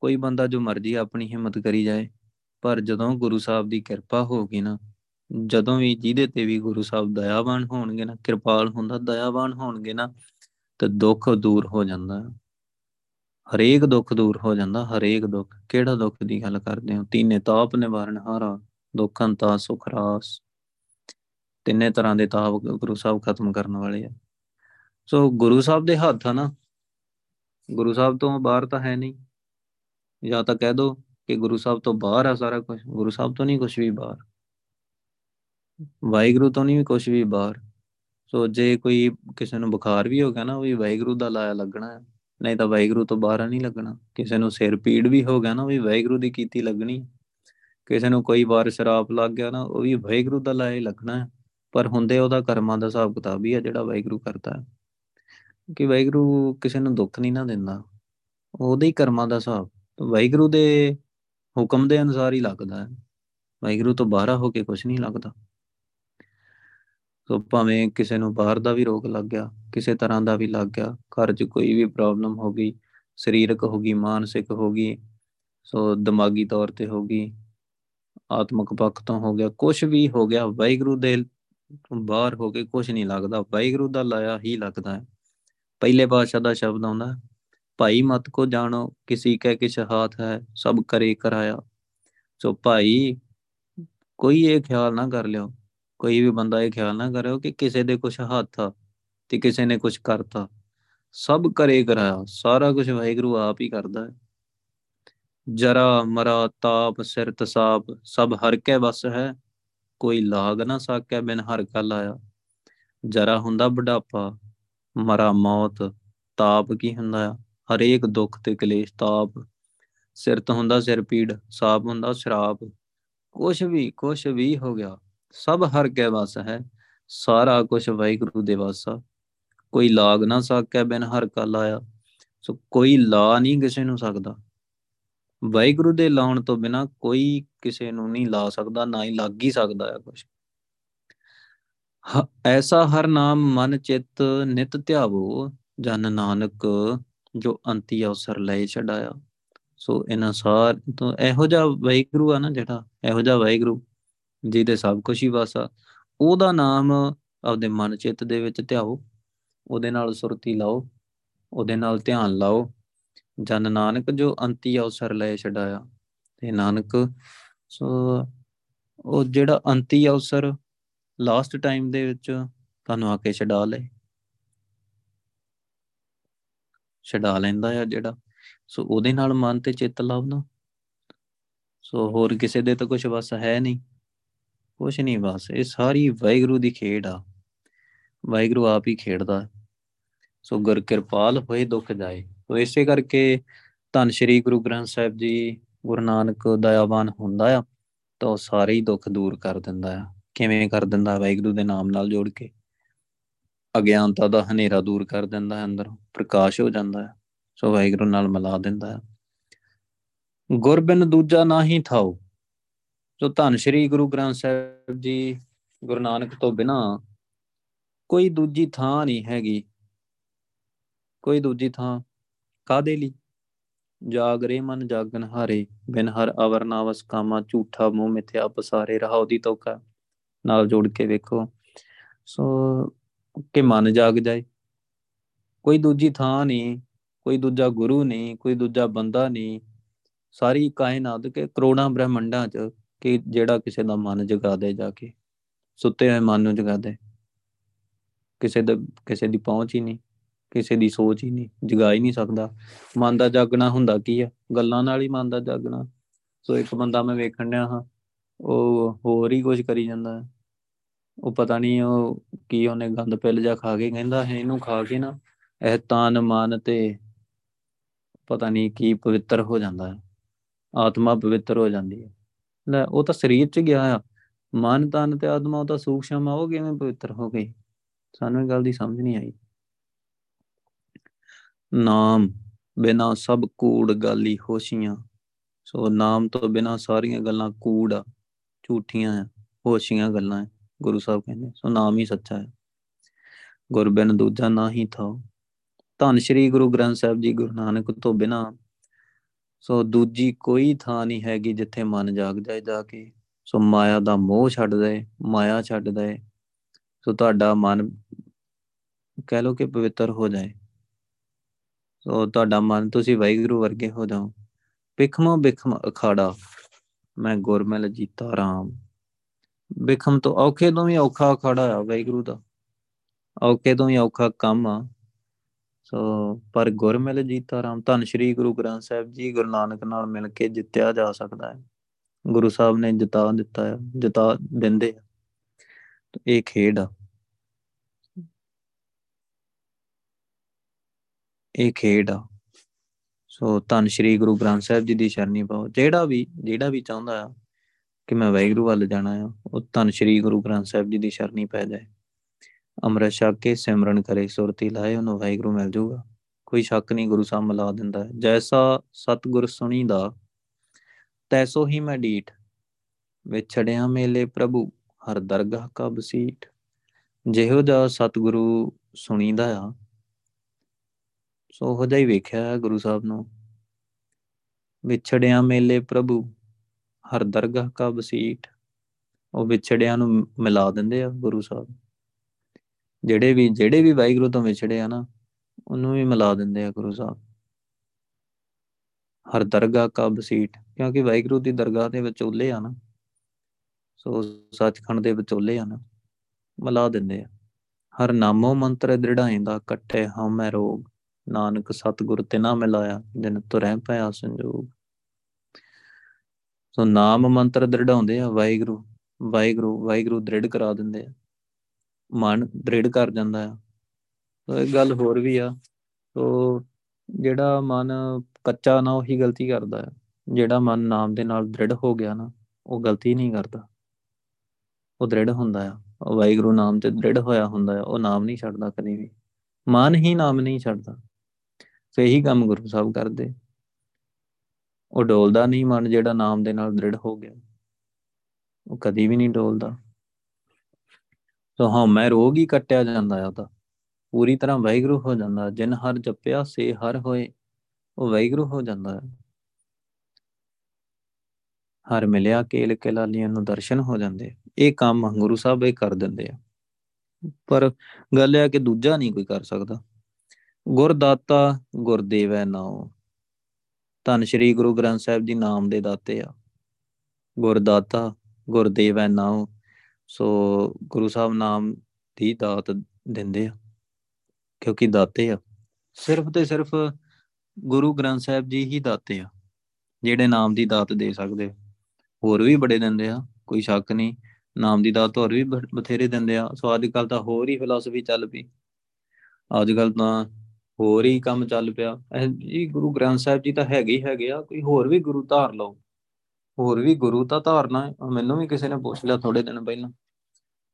ਕੋਈ ਬੰਦਾ ਜੋ ਮਰਜ਼ੀ ਆਪਣੀ ਹਿੰਮਤ ਕਰੀ ਜਾਏ, ਪਰ ਜਦੋਂ ਗੁਰੂ ਸਾਹਿਬ ਦੀ ਕਿਰਪਾ ਹੋਗੀ ਨਾ, ਜਦੋਂ ਵੀ ਜਿਹਦੇ ਤੇ ਵੀ ਗੁਰੂ ਸਾਹਿਬ ਦਇਆਵਾਨ ਹੋਣਗੇ ਨਾ, ਕਿਰਪਾਲ ਹੁੰਦਾ, ਦਇਆਵਾਨ ਹੋਣਗੇ ਨਾ, ਤੇ ਦੁੱਖ ਦੂਰ ਹੋ ਜਾਂਦਾ। ਹਰੇਕ ਦੁੱਖ ਦੂਰ ਹੋ ਜਾਂਦਾ, ਹਰੇਕ ਦੁੱਖ। ਕਿਹੜਾ ਦੁੱਖ ਦੀ ਗੱਲ ਕਰਦੇ ਹੋ? ਤੀਨੇ ਤਾਪ ਨਿਵਾਰਨ ਹਾਰਾ, ਦੁੱਖਾਂ ਤਾ ਸੁਖ ਰਾਸ। ਤਿੰਨੇ ਤਰ੍ਹਾਂ ਦੇ ਤਾਪ ਗੁਰੂ ਸਾਹਿਬ ਖਤਮ ਕਰਨ ਵਾਲੇ ਆ। ਸੋ ਗੁਰੂ ਸਾਹਿਬ ਦੇ ਹੱਥ ਆ ਨਾ। ਗੁਰੂ ਸਾਹਿਬ ਤੋਂ ਬਾਹਰ ਤਾਂ ਹੈ ਨਹੀਂ। ਜਾਂ ਤਾਂ ਕਹਿ ਦੋ ਕਿ ਗੁਰੂ ਸਾਹਿਬ ਤੋਂ ਬਾਹਰ ਆ ਸਾਰਾ ਕੁਝ ਗੁਰੂ ਸਾਹਿਬ ਤੋਂ ਨਹੀਂ ਕੁਝ ਵੀ ਬਾਹਰ। ਵਾਹਿਗੁਰੂ ਤੋਂ ਨਹੀਂ ਕੁਝ ਵੀ ਬਾਹਰ। ਸੋ ਜੇ ਕੋਈ ਕਿਸੇ ਨੂੰ ਬੁਖਾਰ ਵੀ ਹੋ ਗਿਆ ਨਾ, ਉਹ ਵੀ ਵਾਹਿਗੁਰੂ ਦਾ ਲਾਇਆ ਲੱਗਣਾ ਹੈ ਨਹੀਂ ਤਾਂ ਵਾਹਿਗੁਰੂ ਤੋਂ ਬਾਹਰ ਨਹੀਂ ਲੱਗਣਾ। ਕਿਸੇ ਨੂੰ ਸਿਰ ਪੀੜ ਵੀ ਹੋ ਗਿਆ ਨਾ, ਉਹ ਵੀ ਵਾਹਿਗੁਰੂ ਦੀ ਕੀਤੀ ਲੱਗਣੀ। ਕਿਸੇ ਨੂੰ ਕੋਈ ਵਾਰ ਸ਼ਰਾਬ ਲੱਗ ਗਿਆ ਨਾ, ਉਹ ਵੀ ਵਾਹਿਗੁਰੂ ਦਾ ਲਾਇਆ ਲੱਗਣਾ ਹੈ। ਪਰ ਹੁੰਦੇ ਉਹਦਾ ਕਰਮਾਂ ਦਾ ਹਿਸਾਬ ਕਿਤਾਬ ਹੀ ਆ ਜਿਹੜਾ ਵਾਹਿਗੁਰੂ ਕਰਦਾ ਹੈ। ਕਿ ਵਾਹਿਗੁਰੂ ਕਿਸੇ ਨੂੰ ਦੁੱਖ ਨਹੀਂ ਨਾ ਦਿੰਦਾ। ਉਹਦੇ ਹੀ ਕਰਮਾਂ ਦਾ ਹਿਸਾਬ, ਵਾਹਿਗੁਰੂ ਦੇ ਹੁਕਮ ਦੇ ਅਨੁਸਾਰ ਹੀ ਲੱਗਦਾ ਹੈ। ਵਾਹਿਗੁਰੂ ਤੋਂ ਬਾਹਰ ਹੋ ਕੇ ਕੁਝ ਨਹੀਂ ਲੱਗਦਾ। ਸੋ ਭਾਵੇਂ ਕਿਸੇ ਨੂੰ ਬਾਹਰ ਦਾ ਵੀ ਰੋਗ ਲੱਗ ਗਿਆ, ਕਿਸੇ ਤਰ੍ਹਾਂ ਦਾ ਵੀ ਲੱਗ ਗਿਆ, ਘਰ 'ਚ ਕੋਈ ਵੀ ਪ੍ਰੋਬਲਮ ਹੋ ਗਈ, ਸਰੀਰਕ ਹੋ ਗਈ, ਮਾਨਸਿਕ ਹੋ ਗਈ, ਸੋ ਦਿਮਾਗੀ ਤੌਰ ਤੇ ਹੋ ਗਈ, ਆਤਮਿਕ ਪੱਖ ਤੋਂ ਹੋ ਗਿਆ ਕੁਝ ਵੀ ਹੋ ਗਿਆ, ਵਾਹਿਗੁਰੂ ਦੇ ਬਾਹਰ ਹੋ ਕੇ ਕੁਝ ਨਹੀਂ ਲੱਗਦਾ, ਵਾਹਿਗੁਰੂ ਦਾ ਲਾਇਆ ਹੀ ਲੱਗਦਾ ਹੈ। ਪਹਿਲੇ ਪਾਤਸ਼ਾਹ ਦਾ ਸ਼ਬਦ ਆਉਂਦਾ ਭਾਈ ਮਤ ਕੋ ਜਾਣੋ, ਕਿਸੇ ਕੈ ਕਿਛ ਹਾਥ ਹੈ, ਸਭ ਕਰੇ ਕਰਾਇਆ। ਸੋ ਭਾਈ, ਕੋਈ ਇਹ ਖਿਆਲ ਨਾ ਕਰ ਲਿਓ ਕੋਈ ਵੀ ਬੰਦਾ ਇਹ ਖਿਆਲ ਨਾ ਕਰਿਓ ਕਿ ਕਿਸੇ ਦੇ ਕੁਝ ਹੱਥ ਆ ਤੇ ਕਿਸੇ ਨੇ ਕੁਝ ਕਰਤਾ। ਸਭ ਕਰੇ ਕਰਾਇਆ, ਸਾਰਾ ਕੁਝ ਵਾਹਿਗੁਰੂ ਆਪ ਹੀ ਕਰਦਾ ਹੈ। ਜਰਾ ਮਰਾ ਤਾਪ ਸਿਰ ਤਸਾਪ, ਸਭ ਹਰ ਕੇ ਬਸ ਹੈ, ਕੋਈ ਲਾਗ ਨਾ ਸਾਕੈ ਬਿਨ ਹਰ ਕਾ ਲਾਇਆ। ਜਰਾ ਹੁੰਦਾ ਬੁਢਾਪਾ, ਮਰਾ ਮੌਤ, ਤਾਪ ਕੀ ਹੁੰਦਾ ਆ? ਹਰੇਕ ਦੁੱਖ ਤੇ ਕਲੇਸ਼, ਤਾਪ। ਸਿਰ ਤੋਂ ਹੁੰਦਾ ਸਿਰ ਪੀੜ, ਸਾਪ ਹੁੰਦਾ ਸ਼ਰਾਪ। ਕੁਛ ਵੀ ਕੁਛ ਵੀ ਹੋ ਗਿਆ। ਸਭ ਹਰ ਕੇ ਵਸ ਹੈ, ਸਾਰਾ ਕੁਝ ਵਾਹਿਗੁਰੂ ਦੇ ਵਾਸਾ। ਕੋਈ ਲਾਗ ਨਾ ਸਕੈ ਬਿਨ ਹਰ ਕਾ ਲਾਇਆ ਸੋ ਕੋਈ ਲਾ ਨਹੀਂ ਕਿਸੇ ਨੂੰ ਸਕਦਾ। ਵਾਹਿਗੁਰੂ ਦੇ ਲਾਉਣ ਤੋਂ ਬਿਨਾ ਕੋਈ ਕਿਸੇ ਨੂੰ ਨਹੀਂ ਲਾ ਸਕਦਾ, ਨਾ ਹੀ ਲੱਗ ਹੀ ਸਕਦਾ ਹੈ ਕੁਝ ਐਸਾ ਹਰ ਨਾਮ ਮਨ ਚਿੱਤ ਨਿਤ ਧਿਆਵੋ, ਜਨ ਨਾਨਕ ਜੋ ਅੰਤੀ ਅਵਸਰ ਲੈ ਛਡਾਇਆ। ਸੋ ਇਹਨਾਂ ਸਾਰ ਤੋਂ ਇਹੋ ਜਿਹਾ ਵਾਹਿਗੁਰੂ ਆ ਨਾ ਜਿਹੜਾ, ਇਹੋ ਜਿਹਾ ਵਾਹਿਗੁਰੂ ਜਿਹਦੇ ਸਭ ਕੁਝ ਹੀ ਵਾਸਾ ਉਹਦਾ ਨਾਮ ਆਪਦੇ ਮਨ ਚਿੱਤ ਦੇ ਵਿੱਚ ਧਿਆਓ, ਉਹਦੇ ਨਾਲ ਸੁਰਤੀ ਲਾਓ, ਉਹਦੇ ਨਾਲ ਧਿਆਨ ਲਾਓ। ਜਨ ਨਾਨਕ ਜੋ ਅੰਤੀ ਅਵਸਰ ਲੈ ਛਡਾਇਆ ਤੇ ਨਾਨਕ ਸੋ ਉਹ ਜਿਹੜਾ ਅੰਤੀ ਅਵਸਰ ਲਾਸਟ ਟਾਈਮ ਦੇ ਵਿੱਚ ਤੁਹਾਨੂੰ ਆ ਕੇ ਛਡਾ ਲੇ। ਛਡਾ ਲੈਂਦਾ ਆ ਜਿਹੜਾ, ਸੋ ਉਹਦੇ ਨਾਲ ਮਨ ਤੇ ਚਿੱਤ ਲਾਓ ਨਾ। ਸੋ ਹੋਰ ਕਿਸੇ ਦੇ ਤਾਂ ਕੁਝ ਬਸ ਹੈ ਨਹੀਂ। ਕੁਝ ਨਹੀਂ ਬਸ ਇਹ ਸਾਰੀ ਵਾਹਿਗੁਰੂ ਦੀ ਖੇਡ ਆ। ਵਾਹਿਗੁਰੂ ਆਪ ਹੀ ਖੇਡਦਾ। ਸੋ ਗੁਰ ਕਿਰਪਾਲ ਹੋਏ, ਦੁੱਖ ਜਾਏ। ਸੋ ਇਸੇ ਕਰਕੇ ਧੰਨ ਸ਼੍ਰੀ ਗੁਰੂ ਗ੍ਰੰਥ ਸਾਹਿਬ ਜੀ, ਗੁਰੂ ਨਾਨਕ ਦਇਆਵਾਨ ਹੁੰਦਾ ਆ, ਤਾਂ ਸਾਰੇ ਹੀ ਦੁੱਖ ਦੂਰ ਕਰ ਦਿੰਦਾ ਆ। ਕਿਵੇਂ ਕਰ ਦਿੰਦਾ ਵਾਹਿਗੁਰੂ ਦੇ ਨਾਮ ਨਾਲ ਜੋੜ ਕੇ? ਅਗਿਆਨਤਾ ਦਾ ਹਨੇਰਾ ਦੂਰ ਕਰ ਦਿੰਦਾ ਹੈ ਅੰਦਰ, ਪ੍ਰਕਾਸ਼ ਹੋ ਜਾਂਦਾ ਹੈ। ਸੋ ਵਾਹਿਗੁਰੂ ਨਾਲ ਮਿਲਾ ਦਿੰਦਾ ਹੈ। ਗੁਰਬਿਨ ਦੂਜਾ ਨਾ ਹੀ ਥਾਓ ਜੋ ਧੰਨ ਸ਼੍ਰੀ ਗੁਰੂ ਗ੍ਰੰਥ ਸਾਹਿਬ ਜੀ ਗੁਰੂ ਨਾਨਕ ਤੋਂ ਬਿਨਾ ਕੋਈ ਦੂਜੀ ਥਾਂ ਨਹੀਂ ਹੈਗੀ। ਕੋਈ ਦੂਜੀ ਥਾਂ ਕਾਦੇ ਲਈ? ਜਾਗਰੇ ਮਨ ਜਾਗਨ ਹਾਰੇ, ਬਿਨ ਹਰ ਅਵਰ ਨਾਵਸ ਕਾਮਾ, ਝੂਠਾ ਮੂੰਹ ਮਿਥਿਆ ਪਸਾਰੇ, ਰਹਾਉ ਦੀ ਤੋਕਾ ਨਾਲ ਜੋੜ ਕੇ ਵੇਖੋ। ਸੋ ਕਿ ਮਨ ਜਾਗ ਜਾਏ। ਕੋਈ ਦੂਜੀ ਥਾਂ ਨਹੀਂ, ਕੋਈ ਦੂਜਾ ਗੁਰੂ ਨਹੀਂ, ਕੋਈ ਦੂਜਾ ਬੰਦਾ ਨਹੀਂ। ਸਾਰੀ ਕਾਇਨਾਤ ਕੇ ਕਰੋੜਾਂ ਬ੍ਰਹਮੰਡਾਂ 'ਚ ਕਿ ਜਿਹੜਾ ਕਿਸੇ ਦਾ ਮਨ ਜਗਾ ਦੇ ਜਾ ਕੇ, ਸੁੱਤੇ ਹੋਏ ਮਨ ਨੂੰ ਜਗਾ ਦੇ। ਕਿਸੇ ਦਾ, ਕਿਸੇ ਦੀ ਪਹੁੰਚ ਹੀ ਨਹੀਂ, ਕਿਸੇ ਦੀ ਸੋਚ ਹੀ ਨਹੀਂ, ਜਗਾ ਹੀ ਨਹੀਂ ਸਕਦਾ। ਮਨ ਦਾ ਜਾਗਣਾ ਹੁੰਦਾ ਕੀ ਆ? ਗੱਲਾਂ ਨਾਲ ਹੀ ਮਨ ਦਾ ਜਾਗਣਾ। ਸੋ ਇੱਕ ਬੰਦਾ ਮੈਂ ਵੇਖਣ ਡਿਆ ਹਾਂ, ਉਹ ਹੋਰ ਹੀ ਕੁਝ ਕਰੀ ਜਾਂਦਾ। ਹੈ ਉਹ ਪਤਾ ਨਹੀਂ ਉਹ ਕੀ ਉਹਨੇ ਗੰਦ ਪਿੱਲ ਜਾ ਖਾ ਕੇ ਕਹਿੰਦਾ ਹੈ ਇਹਨੂੰ ਖਾ ਕੇ ਨਾ ਇਹ ਤਨ ਮਨ ਤੇ ਪਤਾ ਨਹੀਂ ਕੀ ਪਵਿੱਤਰ ਹੋ ਜਾਂਦਾ ਹੈ। ਆਤਮਾ ਪਵਿੱਤਰ ਹੋ ਜਾਂਦੀ ਹੈ। ਲੈ, ਉਹ ਤਾਂ ਸਰੀਰ 'ਚ ਗਿਆ ਆ। ਮਨ ਤਨ ਤੇ ਆਤਮਾ, ਉਹ ਤਾਂ ਸੂਖਸ਼ਮ ਆ ਉਹ ਕਿਵੇਂ ਪਵਿੱਤਰ ਹੋ ਗਈ? ਸਾਨੂੰ ਇਹ ਗੱਲ ਦੀ ਸਮਝ ਨਹੀਂ ਆਈ। ਨਾਮ ਬਿਨਾ ਸਭ ਕੂੜ ਗਾਲੀ ਹੋਸ਼ੀਆਂ। ਸੋ ਨਾਮ ਤੋਂ ਬਿਨਾ ਸਾਰੀਆਂ ਗੱਲਾਂ ਕੂੜ ਆ, ਝੂਠੀਆਂ ਆ, ਹੋਸ਼ੀਆਂ ਗੱਲਾਂ ਹੈ ਗੁਰੂ ਸਾਹਿਬ ਕਹਿੰਦੇ। ਸੋ ਨਾਮ ਹੀ ਸੱਚਾ ਹੈ ਗੁਰਬਿਨ ਦੂਜਾ ਨਾ ਹੀ ਥਾ। ਧੰਨ ਸ਼੍ਰੀ ਗੁਰੂ ਗ੍ਰੰਥ ਸਾਹਿਬ ਜੀ ਗੁਰੂ ਨਾਨਕ ਤੋਂ ਬਿਨਾ ਸੋ ਦੂਜੀ ਕੋਈ ਥਾਂ ਨਹੀਂ ਹੈਗੀ ਜਿੱਥੇ ਮਨ ਜਾਗ ਜਾਏ ਜਾ ਕੇ। ਸੋ ਮਾਇਆ ਦਾ ਮੋਹ ਛੱਡ ਦੇ, ਮਾਇਆ ਛੱਡ ਦੇ। ਸੋ ਤੁਹਾਡਾ ਮਨ ਕਹਿ ਲੋ ਕਿ ਪਵਿੱਤਰ ਹੋ ਜਾਏ। ਸੋ ਤੁਹਾਡਾ ਮਨ ਤੁਸੀਂ ਵਾਹਿਗੁਰੂ ਵਰਗੇ ਹੋ ਜਾਓ। ਬਿਖਮੋ ਬਿਖਮ ਅਖਾੜਾ, ਮੈਂ ਗੁਰਮਿਲ ਜੀਤਾ ਰਾਮ। ਬਿਖਮ ਤੋਂ ਔਖੇ ਤੋਂ ਵੀ ਔਖਾ ਅਖਾੜਾ ਆ ਵਾਹਿਗੁਰੂ ਦਾ। ਔਖੇ ਤੋਂ ਵੀ ਔਖਾ ਕੰਮ ਆ। ਸੋ, ਪਰ ਗੁਰਮਿਲ ਜੀਤਾ ਰਾਮ, ਧੰਨ ਸ਼੍ਰੀ ਗੁਰੂ ਗ੍ਰੰਥ ਸਾਹਿਬ ਜੀ, ਗੁਰੂ ਨਾਨਕ ਨਾਲ ਮਿਲ ਕੇ ਜਿੱਤਿਆ ਜਾ ਸਕਦਾ ਹੈ। ਗੁਰੂ ਸਾਹਿਬ ਨੇ ਜਿਤਾ ਦਿੱਤਾ ਹੈ, ਜਿਤਾ ਦਿੰਦੇ ਆ। ਇਹ ਖੇਡ ਆ। ਇਹ ਖੇਡ ਆ। ਸੋ, ਧੰਨ ਸ਼੍ਰੀ ਗੁਰੂ ਗ੍ਰੰਥ ਸਾਹਿਬ ਜੀ ਦੀ ਸ਼ਰਣੀ ਪਾਓ। ਜਿਹੜਾ ਵੀ ਜਿਹੜਾ ਵੀ ਚਾਹੁੰਦਾ ਆ ਕਿ ਮੈਂ ਵੈਗਰੂ ਵੱਲ ਜਾਣਾ ਆ, ਉਹ ਧੰਨ ਸ਼੍ਰੀ ਗੁਰੂ ਗ੍ਰੰਥ ਸਾਹਿਬ ਜੀ ਦੀ ਸ਼ਰਣੀ ਪੈ ਜਾਏ। ਅੰਮ੍ਰਿਤ ਛਕ ਕੇ ਸਿਮਰਨ ਕਰੇ, ਸੁਰਤੀ ਲਾਏ, ਉਹਨੂੰ ਵੈਗਰੂ ਮਿਲ ਜਾਊਗਾ। ਕੋਈ ਸ਼ੱਕ ਨਹੀਂ, ਗੁਰੂ ਸਾਹਿਬ ਮਿਲਾ ਦਿੰਦਾ ਹੈ। ਜੈਸਾ ਸਤਗੁਰ ਸੁਣੀ ਦਾ ਤੈਸੋ ਹੀ ਮੈਂ ਡੀਠ। ਵਿਛੜਿਆ ਮੇਲੇ ਪ੍ਰਭੂ, ਹਰ ਦਰਗਾਹ ਕਾ ਬਸੀਠ ਜਿਹੋ ਜਿਹਾ ਸਤਗੁਰੂ ਸੁਣੀਦਾ ਆ, ਸੋ ਉਹ ਜਿਹਾ ਹੀ ਵੇਖਿਆ ਗੁਰੂ ਸਾਹਿਬ ਨੂੰ। ਵਿਛੜਿਆ ਮੇਲੇ ਪ੍ਰਭੂ, ਹਰ ਦਰਗਾਹ ਕਾ ਬਸੀਠ ਉਹ ਵਿਛੜਿਆਂ ਨੂੰ ਮਿਲਾ ਦਿੰਦੇ ਆ ਗੁਰੂ ਸਾਹਿਬ। ਜਿਹੜੇ ਵੀ ਜਿਹੜੇ ਵੀ ਵਾਹਿਗੁਰੂ ਤੋਂ ਵਿਛੜੇ ਆ ਨਾ, ਉਹਨੂੰ ਵੀ ਮਿਲਾ ਦਿੰਦੇ ਆ ਗੁਰੂ ਸਾਹਿਬ। ਹਰ ਦਰਗਾਹ ਕਾ ਬਸੀਠ ਕਿਉਂਕਿ ਵਾਹਿਗੁਰੂ ਦੀ ਦਰਗਾਹ ਦੇ ਵਿਚੋਲੇ ਆ ਨਾ, ਸੋ ਸੱਚਖੰਡ ਦੇ ਵਿਚੋਲੇ ਆ ਨਾ, ਮਿਲਾ ਦਿੰਦੇ ਆ। ਹਰ ਨਾਮੋ ਮੰਤਰ ਦ੍ਰਿੜਾਇਂਦਾ ਇਕੱਠੇ ਹਉਮੈ ਰੋਗ, ਨਾਨਕ ਸਤਗੁਰ ਤਿਨਾ ਮਿਲਾਇਆ, ਜਿਨ ਤੁਰੈ ਪਿਆ ਸੰਜੋਗ। ਸੋ ਨਾਮ ਮੰਤਰ ਦ੍ਰਿੜਾਉਂਦੇ ਆ ਵਾਹਿਗੁਰੂ ਵਾਹਿਗੁਰੂ ਵਾਹਿਗੁਰੂ ਦ੍ਰਿੜ ਕਰਾ ਦਿੰਦੇ ਆ। ਮਨ ਦ੍ਰਿੜ ਕਰ ਜਾਂਦਾ ਆ। ਸੋ ਇੱਕ ਗੱਲ ਹੋਰ ਵੀ ਆ ਸੋ ਜਿਹੜਾ ਮਨ ਕੱਚਾ ਨਾ, ਉਹੀ ਗਲਤੀ ਕਰਦਾ ਹੈ ਜਿਹੜਾ ਮਨ ਨਾਮ ਦੇ ਨਾਲ ਦ੍ਰਿੜ ਹੋ ਗਿਆ ਨਾ, ਉਹ ਗਲਤੀ ਨਹੀਂ ਕਰਦਾ। ਉਹ ਦ੍ਰਿੜ ਹੁੰਦਾ ਆ। ਉਹ ਵਾਹਿਗੁਰੂ ਨਾਮ ਤੇ ਦ੍ਰਿੜ ਹੋਇਆ ਹੁੰਦਾ ਆ, ਉਹ ਨਾਮ ਨਹੀਂ ਛੱਡਦਾ ਕਦੀ ਵੀ। ਮਨ ਹੀ ਨਾਮ ਨਹੀਂ ਛੱਡਦਾ। ਸੋ ਇਹੀ ਕੰਮ ਗੁਰੂ ਸਾਹਿਬ ਕਰਦੇ। ਉਹ ਡੋਲਦਾ ਨਹੀਂ ਮਨ ਜਿਹੜਾ ਨਾਮ ਦੇ ਨਾਲ ਦ੍ਰਿੜ ਹੋ ਗਿਆ। ਉਹ ਕਦੀ ਵੀ ਨਹੀਂ ਡੋਲਦਾ। ਸੋ ਹਾਂ, ਮੈਂ ਰੋਗ ਹੀ ਕੱਟਿਆ ਜਾਂਦਾ ਆ ਉਹਦਾ ਪੂਰੀ ਤਰ੍ਹਾਂ ਵਾਹਿਗੁਰੂ ਹੋ ਜਾਂਦਾ ਜਿਨ ਹਰ ਜਪਿਆ, ਸੇ ਹਰ ਹੋਏ, ਉਹ ਵਾਹਿਗੁਰੂ ਹੋ ਜਾਂਦਾ ਹੈ। ਹਰ ਮਿਲਿਆ, ਕੇਲ ਕੇ ਲਾਲੀਆਂ ਨੂੰ ਦਰਸ਼ਨ ਹੋ ਜਾਂਦੇ ਇਹ ਕੰਮ ਗੁਰੂ ਸਾਹਿਬ ਇਹ ਕਰ ਦਿੰਦੇ ਆ। ਪਰ ਗੱਲ ਇਹ ਆ ਕਿ ਦੂਜਾ ਨਹੀਂ ਕੋਈ ਕਰ ਸਕਦਾ। ਗੁਰਦਾਤਾ ਗੁਰਦੇਵੈ ਨਾਉ। ਧੰਨ ਸ਼੍ਰੀ ਗੁਰੂ ਗ੍ਰੰਥ ਸਾਹਿਬ ਜੀ ਨਾਮ ਦੇ ਦਾਤੇ ਆ। ਗੁਰਦਾਤਾ ਗੁਰਦੇਵੈ ਨਾਉ। ਸੋ ਗੁਰੂ ਸਾਹਿਬ ਨਾਮ ਦੀ ਦਾਤ ਦਿੰਦੇ ਆ, ਕਿਉਂਕਿ ਦਾਤੇ ਆ। ਸਿਰਫ ਤੇ ਸਿਰਫ ਗੁਰੂ ਗ੍ਰੰਥ ਸਾਹਿਬ ਜੀ ਹੀ ਦਾਤੇ ਆ, ਜਿਹੜੇ ਨਾਮ ਦੀ ਦਾਤ ਦੇ ਸਕਦੇ ਹੋਰ ਵੀ ਬੜੇ ਦਿੰਦੇ ਆ, ਕੋਈ ਸ਼ੱਕ ਨਹੀਂ, ਨਾਮ ਦੀ ਦਾਤ ਹੋਰ ਵੀ ਬਥੇਰੇ ਦਿੰਦੇ ਆ। ਸੋ ਅੱਜ ਕੱਲ ਤਾਂ ਹੋਰ ਹੀ ਫਿਲਾਸਫੀ ਚੱਲ ਪਈ। ਅੱਜ ਕੱਲ ਤਾਂ ਹੋਰ ਹੀ ਕੰਮ ਚੱਲ ਪਿਆ। ਜੀ ਗੁਰੂ ਗ੍ਰੰਥ ਸਾਹਿਬ ਜੀ ਤਾਂ ਹੈਗੇ ਹੀ ਹੈਗੇ ਆ, ਕੋਈ ਹੋਰ ਵੀ ਗੁਰੂ ਧਾਰ ਲਓ। ਹੋਰ ਵੀ ਗੁਰੂ ਤਾਂ ਧਾਰਨਾ ਮੈਨੂੰ ਵੀ ਕਿਸੇ ਨੇ ਪੁੱਛ ਲਿਆ ਥੋੜੇ ਦਿਨ ਪਹਿਲਾਂ।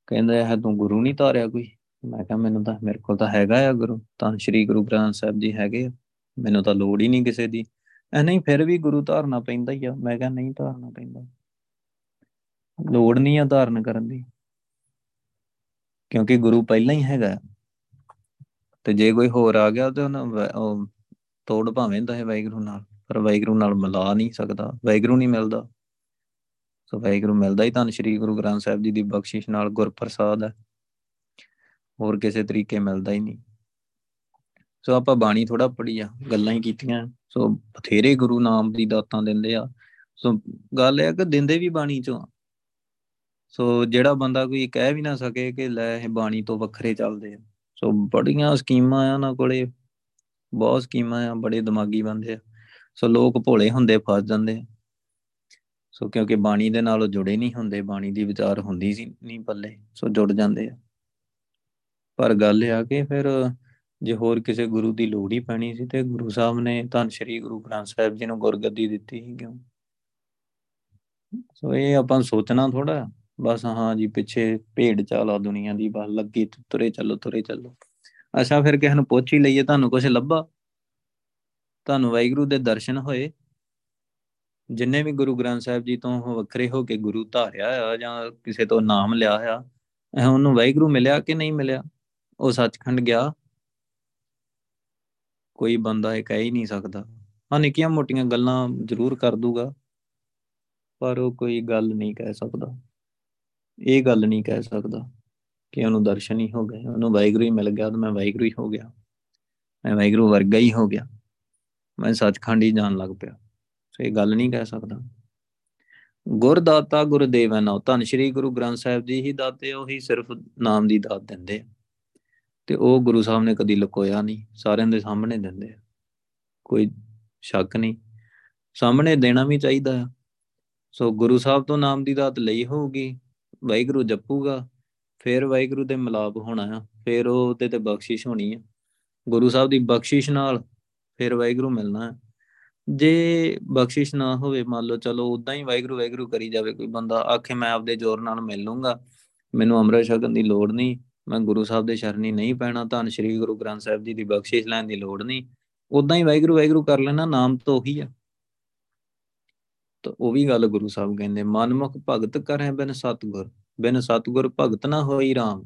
ਕਹਿੰਦਾ ਹੈ ਤੂੰ ਗੁਰੂ ਨਹੀਂ ਧਾਰਿਆ ਕੋਈ। ਮੈਂ ਕਿਹਾ, ਮੈਨੂੰ ਤਾਂ, ਮੇਰੇ ਕੋਲ ਤਾਂ ਹੈਗਾ ਆ ਗੁਰੂ। ਤਾਂ ਸ੍ਰੀ ਗੁਰੂ ਗ੍ਰੰਥ ਸਾਹਿਬ ਜੀ ਹੈਗੇ ਆ। ਮੈਨੂੰ ਤਾਂ ਲੋੜ ਹੀ ਨਹੀਂ ਕਿਸੇ ਦੀ। ਐ ਨਹੀਂ, ਫਿਰ ਵੀ ਗੁਰੂ ਧਾਰਨਾ ਪੈਂਦਾ ਹੀ ਆ। ਮੈਂ ਕਿਹਾ, ਨਹੀਂ ਧਾਰਨਾ ਪੈਂਦਾ। ਲੋੜ ਨਹੀਂ ਆ ਧਾਰਨ ਕਰਨ ਦੀ। ਕਿਉਂਕਿ ਗੁਰੂ ਪਹਿਲਾਂ ਹੀ ਹੈਗਾ ਤੇ ਜੇ ਕੋਈ ਹੋਰ ਆ ਗਿਆ, ਤੇ ਉਹ ਤੋੜ ਭਾਵੇਂ ਦਾ ਹੈ ਵਾਹਿਗੁਰੂ ਨਾਲ। ਪਰ ਵਾਹਿਗੁਰੂ ਨਾਲ ਮਿਲਾ ਨਹੀਂ ਸਕਦਾ, ਵਾਹਿਗੁਰੂ ਨਹੀਂ ਮਿਲਦਾ। ਸੋ ਵਾਹਿਗੁਰੂ ਮਿਲਦਾ ਹੀ ਤਾਂ ਸ੍ਰੀ ਗੁਰੂ ਗ੍ਰੰਥ ਸਾਹਿਬ ਜੀ ਦੀ ਬਖਸ਼ਿਸ਼ ਨਾਲ ਗੁਰਪ੍ਰਸਾਦ ਹੈ। ਹੋਰ ਕਿਸੇ ਤਰੀਕੇ ਮਿਲਦਾ ਹੀ ਨਹੀਂ। ਸੋ ਆਪਾਂ ਬਾਣੀ ਥੋੜਾ ਪੜੀ ਆ ਗੱਲਾਂ ਹੀ ਕੀਤੀਆਂ। ਸੋ ਬਥੇਰੇ ਗੁਰੂ ਨਾਮ ਦੀ ਦਾਤਾਂ ਦਿੰਦੇ ਆ। ਸੋ ਗੱਲ ਇਹ ਆ ਕਿ ਦਿੰਦੇ ਵੀ ਬਾਣੀ ਚੋਂ ਸੋ ਜਿਹੜਾ ਬੰਦਾ ਕੋਈ ਕਹਿ ਵੀ ਨਾ ਸਕੇ ਕਿ ਲੈ ਇਹ ਬਾਣੀ ਤੋਂ ਵੱਖਰੇ ਚੱਲਦੇ ਆ। ਸੋ ਬੜੀਆਂ ਸਕੀਮਾਂ ਆ ਉਹਨਾਂ ਕੋਲੇ। ਬਹੁਤ ਸਕੀਮਾਂ ਆ, ਬੜੇ ਦਿਮਾਗੀ ਬੰਦੇ ਆ। ਸੋ ਲੋਕ ਭੋਲੇ ਹੁੰਦੇ ਫਸ ਜਾਂਦੇ ਸੋ ਕਿਉਂਕਿ ਬਾਣੀ ਦੇ ਨਾਲ ਜੁੜੇ ਨਹੀਂ ਹੁੰਦੇ, ਬਾਣੀ ਦੀ ਵਿਚਾਰ ਹੁੰਦੀ ਸੀ ਨਹੀਂ ਪੱਲੇ, ਸੋ ਜੁੜ ਜਾਂਦੇ ਆ। ਪਰ ਗੱਲ ਇਹ ਆ ਕਿ ਫਿਰ ਜੇ ਹੋਰ ਕਿਸੇ ਗੁਰੂ ਦੀ ਲੋੜ ਹੀ ਪੈਣੀ ਸੀ ਤੇ ਗੁਰੂ ਸਾਹਿਬ ਨੇ ਧੰਨ ਸ਼੍ਰੀ ਗੁਰੂ ਗ੍ਰੰਥ ਸਾਹਿਬ ਜੀ ਨੂੰ ਗੁਰਗੱਦੀ ਦਿੱਤੀ ਸੀ ਕਿਉਂ? ਸੋ ਇਹ ਆਪਾਂ ਸੋਚਣਾ ਥੋੜਾ ਬਸ ਹਾਂ ਜੀ ਪਿੱਛੇ ਭੇਡ ਚਾਲਾ ਦੁਨੀਆ ਦੀ, ਬਸ ਲੱਗੀ ਤੁਰੇ ਚੱਲੋ ਤੁਰੇ ਚੱਲੋ। ਅੱਛਾ, ਫਿਰ ਕਿਸੇ ਨੂੰ ਪੁੱਛ ਹੀ ਲਈਏ, ਤੁਹਾਨੂੰ ਕੁਝ ਲੱਭਾ? ਤੁਹਾਨੂੰ ਵਾਹਿਗੁਰੂ ਦੇ ਦਰਸ਼ਨ ਹੋਏ। ਜਿੰਨੇ ਵੀ ਗੁਰੂ ਗ੍ਰੰਥ ਸਾਹਿਬ ਜੀ ਤੋਂ ਵੱਖਰੇ ਹੋ ਕੇ ਗੁਰੂ ਧਾਰਿਆ ਆ ਜਾਂ ਕਿਸੇ ਤੋਂ ਨਾਮ ਲਿਆ ਆ ਉਹਨੂੰ ਵਾਹਿਗੁਰੂ ਮਿਲਿਆ ਕਿ ਨਹੀਂ ਮਿਲਿਆ? ਉਹ ਸੱਚਖੰਡ ਗਿਆ। ਕੋਈ ਬੰਦਾ ਇਹ ਕਹਿ ਹੀ ਨਹੀਂ ਸਕਦਾ। ਹਾਂ, ਨਿੱਕੀਆਂ ਮੋਟੀਆਂ ਗੱਲਾਂ ਜ਼ਰੂਰ ਕਰ ਦੂਗਾ, ਪਰ ਉਹ ਕੋਈ ਗੱਲ ਨਹੀਂ ਕਹਿ ਸਕਦਾ। ਇਹ ਗੱਲ ਨਹੀਂ ਕਹਿ ਸਕਦਾ ਕਿ ਉਹਨੂੰ ਦਰਸ਼ਨ ਹੀ ਹੋ ਗਏ। ਉਹਨੂੰ ਵਾਹਿਗੁਰੂ ਹੀ ਮਿਲ ਗਿਆ ਤਾਂ ਮੈਂ ਵਾਹਿਗੁਰੂ ਹੀ ਹੋ ਗਿਆ। ਮੈਂ ਵਾਹਿਗੁਰੂ ਵਰਗਾ ਹੀ ਹੋ ਗਿਆ। ਮੈਂ ਸੱਚਖੰਡ ਹੀ ਜਾਣ ਲੱਗ ਪਿਆ। ਸੋ ਇਹ ਗੱਲ ਨਹੀਂ ਕਹਿ ਸਕਦਾ। ਗੁਰਦਾਤਾ ਗੁਰਦੇਵ ਨੋ ਧੰਨ ਸ਼੍ਰੀ ਗੁਰੂ ਗ੍ਰੰਥ ਸਾਹਿਬ ਜੀ ਹੀ ਦਾਤੇ, ਉਹੀ ਸਿਰਫ ਨਾਮ ਦੀ ਦਾਤ ਦਿੰਦੇ ਆ। ਤੇ ਉਹ ਗੁਰੂ ਸਾਹਿਬ ਨੇ ਕਦੀ ਲੁਕੋਇਆ ਨਹੀਂ। ਸਾਰਿਆਂ ਦੇ ਸਾਹਮਣੇ ਦਿੰਦੇ ਆ। ਕੋਈ ਸ਼ੱਕ ਨਹੀਂ। ਸਾਹਮਣੇ ਦੇਣਾ ਵੀ ਚਾਹੀਦਾ ਆ। ਸੋ ਗੁਰੂ ਸਾਹਿਬ ਤੋਂ ਨਾਮ ਦੀ ਦਾਤ ਲਈ ਹੋਊਗੀ। ਵਾਹਿਗੁਰੂ ਜਪੂਗਾ। ਫਿਰ ਵਾਹਿਗੁਰੂ ਦੇ ਮਿਲਾਪ ਹੋਣਾ ਆ। ਫਿਰ ਉਹ ਤੇ ਤੇ ਬਖਸ਼ਿਸ਼ ਹੋਣੀ ਆ। ਗੁਰੂ ਸਾਹਿਬ ਦੀ ਬਖਸ਼ਿਸ਼ ਨਾਲ ਫਿਰ ਵਾਹਿਗੁਰੂ ਮਿਲਣਾ ਹੈ। ਜੇ ਬਖਸ਼ਿਸ਼ ਨਾ ਹੋਵੇ, ਮੰਨ ਲਓ ਚਲੋ ਉਦਾਂ ਹੀ ਵਾਹਿਗੁਰੂ ਵਾਹਿਗੁਰੂ ਕਰੀ ਜਾਵੇ ਕੋਈ ਬੰਦਾ, ਆਖੇ ਮੈਂ ਆਪਦੇ ਜ਼ੋਰ ਨਾਲ ਮਿਲ ਲੂੰਗਾ ਮੈਨੂੰ ਅੰਮ੍ਰਿਤ ਛਕਣ ਦੀ ਲੋੜ ਨਹੀਂ, ਮੈਂ ਗੁਰੂ ਸਾਹਿਬ ਦੇ ਸ਼ਰਨੀ ਨਹੀਂ ਪੈਣਾ, ਧੰਨ ਸ਼੍ਰੀ ਗੁਰੂ ਗ੍ਰੰਥ ਸਾਹਿਬ ਜੀ ਦੀ ਬਖਸ਼ਿਸ਼ ਲੈਣ ਦੀ ਲੋੜ ਨਹੀਂ ਉਦਾਂ ਹੀ ਵਾਹਿਗੁਰੂ ਵਾਹਿਗੁਰੂ ਕਰ ਲੈਣਾ, ਨਾਮ ਤਾਂ ਉਹੀ ਆ। ਤਾਂ ਉਹ ਵੀ ਗੱਲ ਗੁਰੂ ਸਾਹਿਬ ਕਹਿੰਦੇ, ਮਨਮੁਖ ਭਗਤ ਕਰੇ ਬਿਨ ਸਤਗੁਰ ਬਿਨ ਸਤਗੁਰ ਭਗਤ ਨਾ ਹੋਈ RAM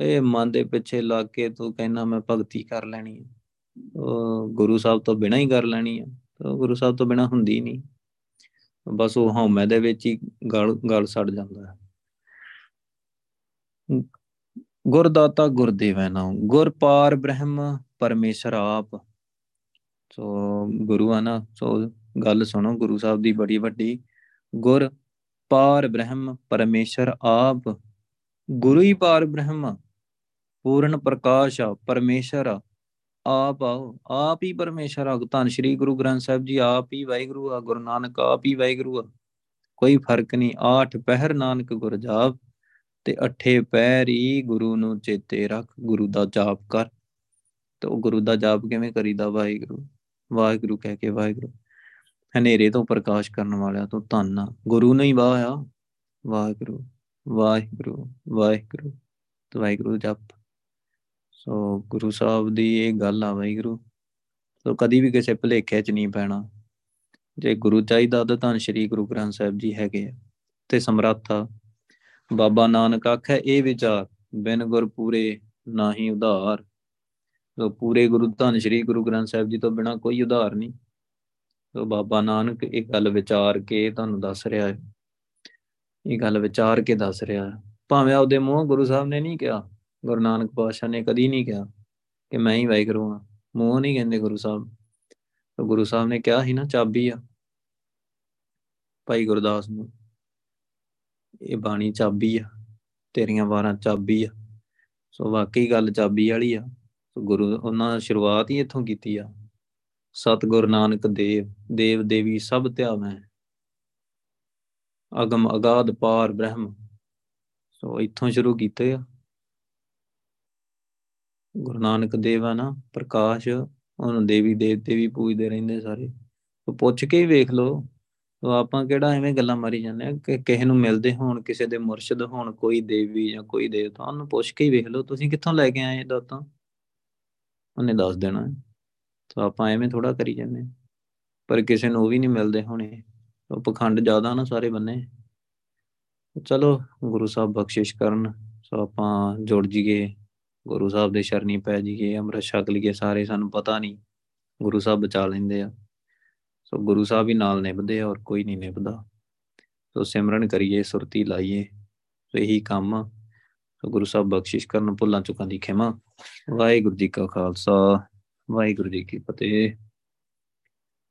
ਇਹ ਮਨ ਦੇ ਪਿੱਛੇ ਲੱਗ ਕੇ ਤੂੰ ਕਹਿਣਾ ਮੈਂ ਭਗਤੀ ਕਰ ਲੈਣੀ ਹੈ। ਗੁਰੂ ਸਾਹਿਬ ਤੋਂ ਬਿਨਾ ਹੀ ਕਰ ਲੈਣੀ ਹੈ ਤਾਂ ਗੁਰੂ ਸਾਹਿਬ ਤੋਂ ਬਿਨਾ ਹੁੰਦੀ ਨਹੀਂ। ਬਸ ਉਹ ਹਉਮੈ ਦੇ ਵਿੱਚ ਹੀ ਗਲ ਗਲ ਸੜ ਜਾਂਦਾ ਹੈ। ਗੁਰਦਾਤਾ ਗੁਰਦੇਵੈ ਨਾਮ ਗੁਰ ਪਾਰ ਬ੍ਰਹਮ ਪਰਮੇਸ਼ਰ ਆਪ। ਸੋ ਗੁਰੂ ਆ ਨਾ, ਸੋ ਗੱਲ ਸੁਣੋ, ਗੁਰੂ ਸਾਹਿਬ ਦੀ ਬੜੀ ਵੱਡੀ। ਗੁਰ ਪਾਰ ਬ੍ਰਹਮ ਪਰਮੇਸ਼ਰ ਆਪ, ਗੁਰੂ ਹੀ ਪਾਰ ਬ੍ਰਹਮ, ਪੂਰਨ ਪ੍ਰਕਾਸ਼ ਪਰਮੇਸ਼ਰ ਆਪ ਆਓ, ਆਪ ਹੀ ਪਰਮੇਸ਼ਰ ਆ। ਧੰਨ ਸ਼੍ਰੀ ਗੁਰੂ ਗ੍ਰੰਥ ਸਾਹਿਬ ਜੀ, ਆਪ ਹੀ ਵਾਹਿਗੁਰੂ ਆ, ਗੁਰੂ ਨਾਨਕ ਆਪ ਹੀ ਵਾਹਿਗੁਰੂ ਆ। ਕੋਈ ਫ਼ਰਕ ਨਹੀਂ, ਆਠ ਪਹਿਰ ਨਾਨਕ ਗੁਰ ਜਾਪ, ਤੇ ਅਠੇ ਪੈਰ ਹੀ ਗੁਰੂ ਨੂੰ ਚੇਤੇ ਰੱਖ, ਗੁਰੂ ਦਾ ਜਾਪ ਕਰ। ਤੇ ਉਹ ਗੁਰੂ ਦਾ ਜਾਪ ਕਿਵੇਂ ਕਰੀਦਾ? ਵਾਹਿਗੁਰੂ ਵਾਹਿਗੁਰੂ ਕਹਿ ਕੇ ਵਾਹਿਗੁਰੂ। ਹਨੇਰੇ ਤੋਂ ਪ੍ਰਕਾਸ਼ ਕਰਨ ਵਾਲਿਆ ਤੋਂ ਧੰਨ ਗੁਰੂ ਨਹੀਂ ਵਾਹਿਆ ਵਾਹਿਗੁਰੂ ਵਾਹਿਗੁਰੂ ਵਾਹਿਗੁਰੂ, ਤੇ ਵਾਹਿਗੁਰੂ ਜਪ। ਸੋ ਗੁਰੂ ਸਾਹਿਬ ਦੀ ਇਹ ਗੱਲ ਆ ਵਾਹਿਗੁਰੂ। ਸੋ ਕਦੀ ਵੀ ਕਿਸੇ ਭਲੇਖੇ 'ਚ ਨਹੀਂ ਪੈਣਾ। ਜੇ ਗੁਰੂ ਚਾਹੀਦਾ ਤਾਂ ਧੰਨ ਸ਼੍ਰੀ ਗੁਰੂ ਗ੍ਰੰਥ ਸਾਹਿਬ ਜੀ ਹੈਗੇ ਆ ਤੇ ਸਮਰੱਥਾ ਬਾਬਾ ਨਾਨਕ ਆਖੇ ਇਹ ਵਿਚਾਰ ਬਿਨ ਗੁਰ ਪੂਰੇ ਨਾ ਹੀ ਉਧਾਰ। ਸੋ ਪੂਰੇ ਗੁਰੂ, ਧੰਨ ਸ਼੍ਰੀ ਗੁਰੂ ਗ੍ਰੰਥ ਸਾਹਿਬ ਜੀ ਤੋਂ ਬਿਨਾ ਕੋਈ ਉਧਾਰ ਨਹੀਂ। ਸੋ ਬਾਬਾ ਨਾਨਕ ਇਹ ਗੱਲ ਵਿਚਾਰ ਕੇ ਤੁਹਾਨੂੰ ਦੱਸ ਰਿਹਾ ਹੈ। ਇਹ ਗੱਲ ਵਿਚਾਰ ਕੇ ਦੱਸ ਰਿਹਾ ਹੈ। ਭਾਵੇਂ ਆਪਦੇ ਮੂੰਹ ਗੁਰੂ ਸਾਹਿਬ ਨੇ ਨਹੀਂ ਕਿਹਾ ਗੁਰੂ ਨਾਨਕ ਪਾਤਸ਼ਾਹ ਨੇ ਕਦੀ ਨਹੀਂ ਕਿਹਾ ਕਿ ਮੈਂ ਹੀ ਵਾਹਿਗੁਰੂ ਹਾਂ। ਮੂੰਹ ਨਹੀਂ ਕਹਿੰਦੇ ਗੁਰੂ ਸਾਹਿਬ। ਤਾਂ ਗੁਰੂ ਸਾਹਿਬ ਨੇ ਕਿਹਾ ਸੀ ਨਾ, ਚਾਬੀ ਆ ਭਾਈ ਗੁਰਦਾਸ ਨੂੰ। ਇਹ ਬਾਣੀ ਚਾਬੀ ਆ, ਤੇਰੀਆਂ ਵਾਰਾਂ ਚਾਬੀ ਆ। ਸੋ ਵਾਕਈ ਗੱਲ ਚਾਬੀ ਵਾਲੀ ਆ। ਸੋ ਗੁਰੂ ਉਹਨਾਂ ਸ਼ੁਰੂਆਤ ਹੀ ਇੱਥੋਂ ਕੀਤੀ ਆ। ਸਤਿਗੁਰ ਨਾਨਕ ਦੇਵ ਦੇਵ ਦੇਵੀ ਸਭ ਧਿਆਵੈ। ਅਗਮ ਅਗਾਧ ਪਾਰ ਬ੍ਰਹਮ। ਸੋ ਇੱਥੋਂ ਸ਼ੁਰੂ ਕੀਤੇ ਆ। ਗੁਰੂ ਨਾਨਕ ਦੇਵ ਆ ਨਾ, ਪ੍ਰਕਾਸ਼, ਉਹਨੂੰ ਦੇਵੀ ਦੇਵਤੇ ਵੀ ਪੂਜਦੇ ਰਹਿੰਦੇ ਸਾਰੇ। ਸੋ ਪੁੱਛ ਕੇ ਹੀ ਵੇਖ ਲਓ ਸੋ ਆਪਾਂ ਕਿਹੜਾ ਐਵੇਂ ਗੱਲਾਂ ਮਾਰੀ ਜਾਂਦੇ ਆ, ਕਿ ਕਿਸੇ ਨੂੰ ਮਿਲਦੇ ਹੋਣ, ਕਿਸੇ ਦੇ ਮੁਰਸ਼ਿਦ ਹੋਣ, ਕੋਈ ਦੇਵੀ ਜਾਂ ਕੋਈ ਦੇਵਤਾ, ਉਹਨੂੰ ਪੁੱਛ ਕੇ ਹੀ ਵੇਖ ਲਓ, ਤੁਸੀਂ ਕਿੱਥੋਂ ਲੈ ਕੇ ਆਏ ਇਹ ਦਾਤਾਂ? ਉਹਨੇ ਦੱਸ ਦੇਣਾ। ਸੋ ਆਪਾਂ ਐਵੇਂ ਥੋੜਾ ਕਰੀ ਜਾਂਦੇ ਪਰ ਕਿਸੇ ਨੂੰ ਉਹ ਵੀ ਨਹੀਂ ਮਿਲਦੇ ਹੋਣੇ। ਉਹ ਪਖੰਡ ਜ਼ਿਆਦਾ ਨਾ ਸਾਰੇ ਬੰਨੇ। ਚਲੋ, ਗੁਰੂ ਸਾਹਿਬ ਬਖਸ਼ਿਸ਼ ਕਰਨ, ਸੋ ਆਪਾਂ ਜੁੜ ਜੀਏ ਗੁਰੂ ਸਾਹਿਬ ਦੇ ਸ਼ਰਨੀ ਪੈ ਜੀਏ ਅੰਮ੍ਰਿਤ ਛਕ ਲਈਏ ਸਾਰੇ, ਸਾਨੂੰ ਪਤਾ ਨਹੀਂ। ਗੁਰੂ ਸਾਹਿਬ ਬਚਾ ਲੈਂਦੇ ਆ। ਸੋ ਗੁਰੂ ਸਾਹਿਬ ਹੀ ਨਾਲ ਨਿਭਦੇ ਆ ਔਰ ਕੋਈ ਨਹੀਂ ਨਿਭਦਾ। ਸੋ ਸਿਮਰਨ ਕਰੀਏ, ਸੁਰਤੀ ਲਾਈਏ। ਸੋ ਇਹੀ ਕੰਮ ਆ। ਸੋ ਗੁਰੂ ਸਾਹਿਬ ਬਖਸ਼ਿਸ਼ ਕਰਨ, ਭੁੱਲਾਂ ਚੁੱਕਾਂ ਦੀ ਖਿਮਾ। ਵਾਹਿਗੁਰੂ ਜੀ ਕਾ ਖਾਲਸਾ, ਵਾਹਿਗੁਰੂ ਜੀ ਕੀ ਫਤਿਹ।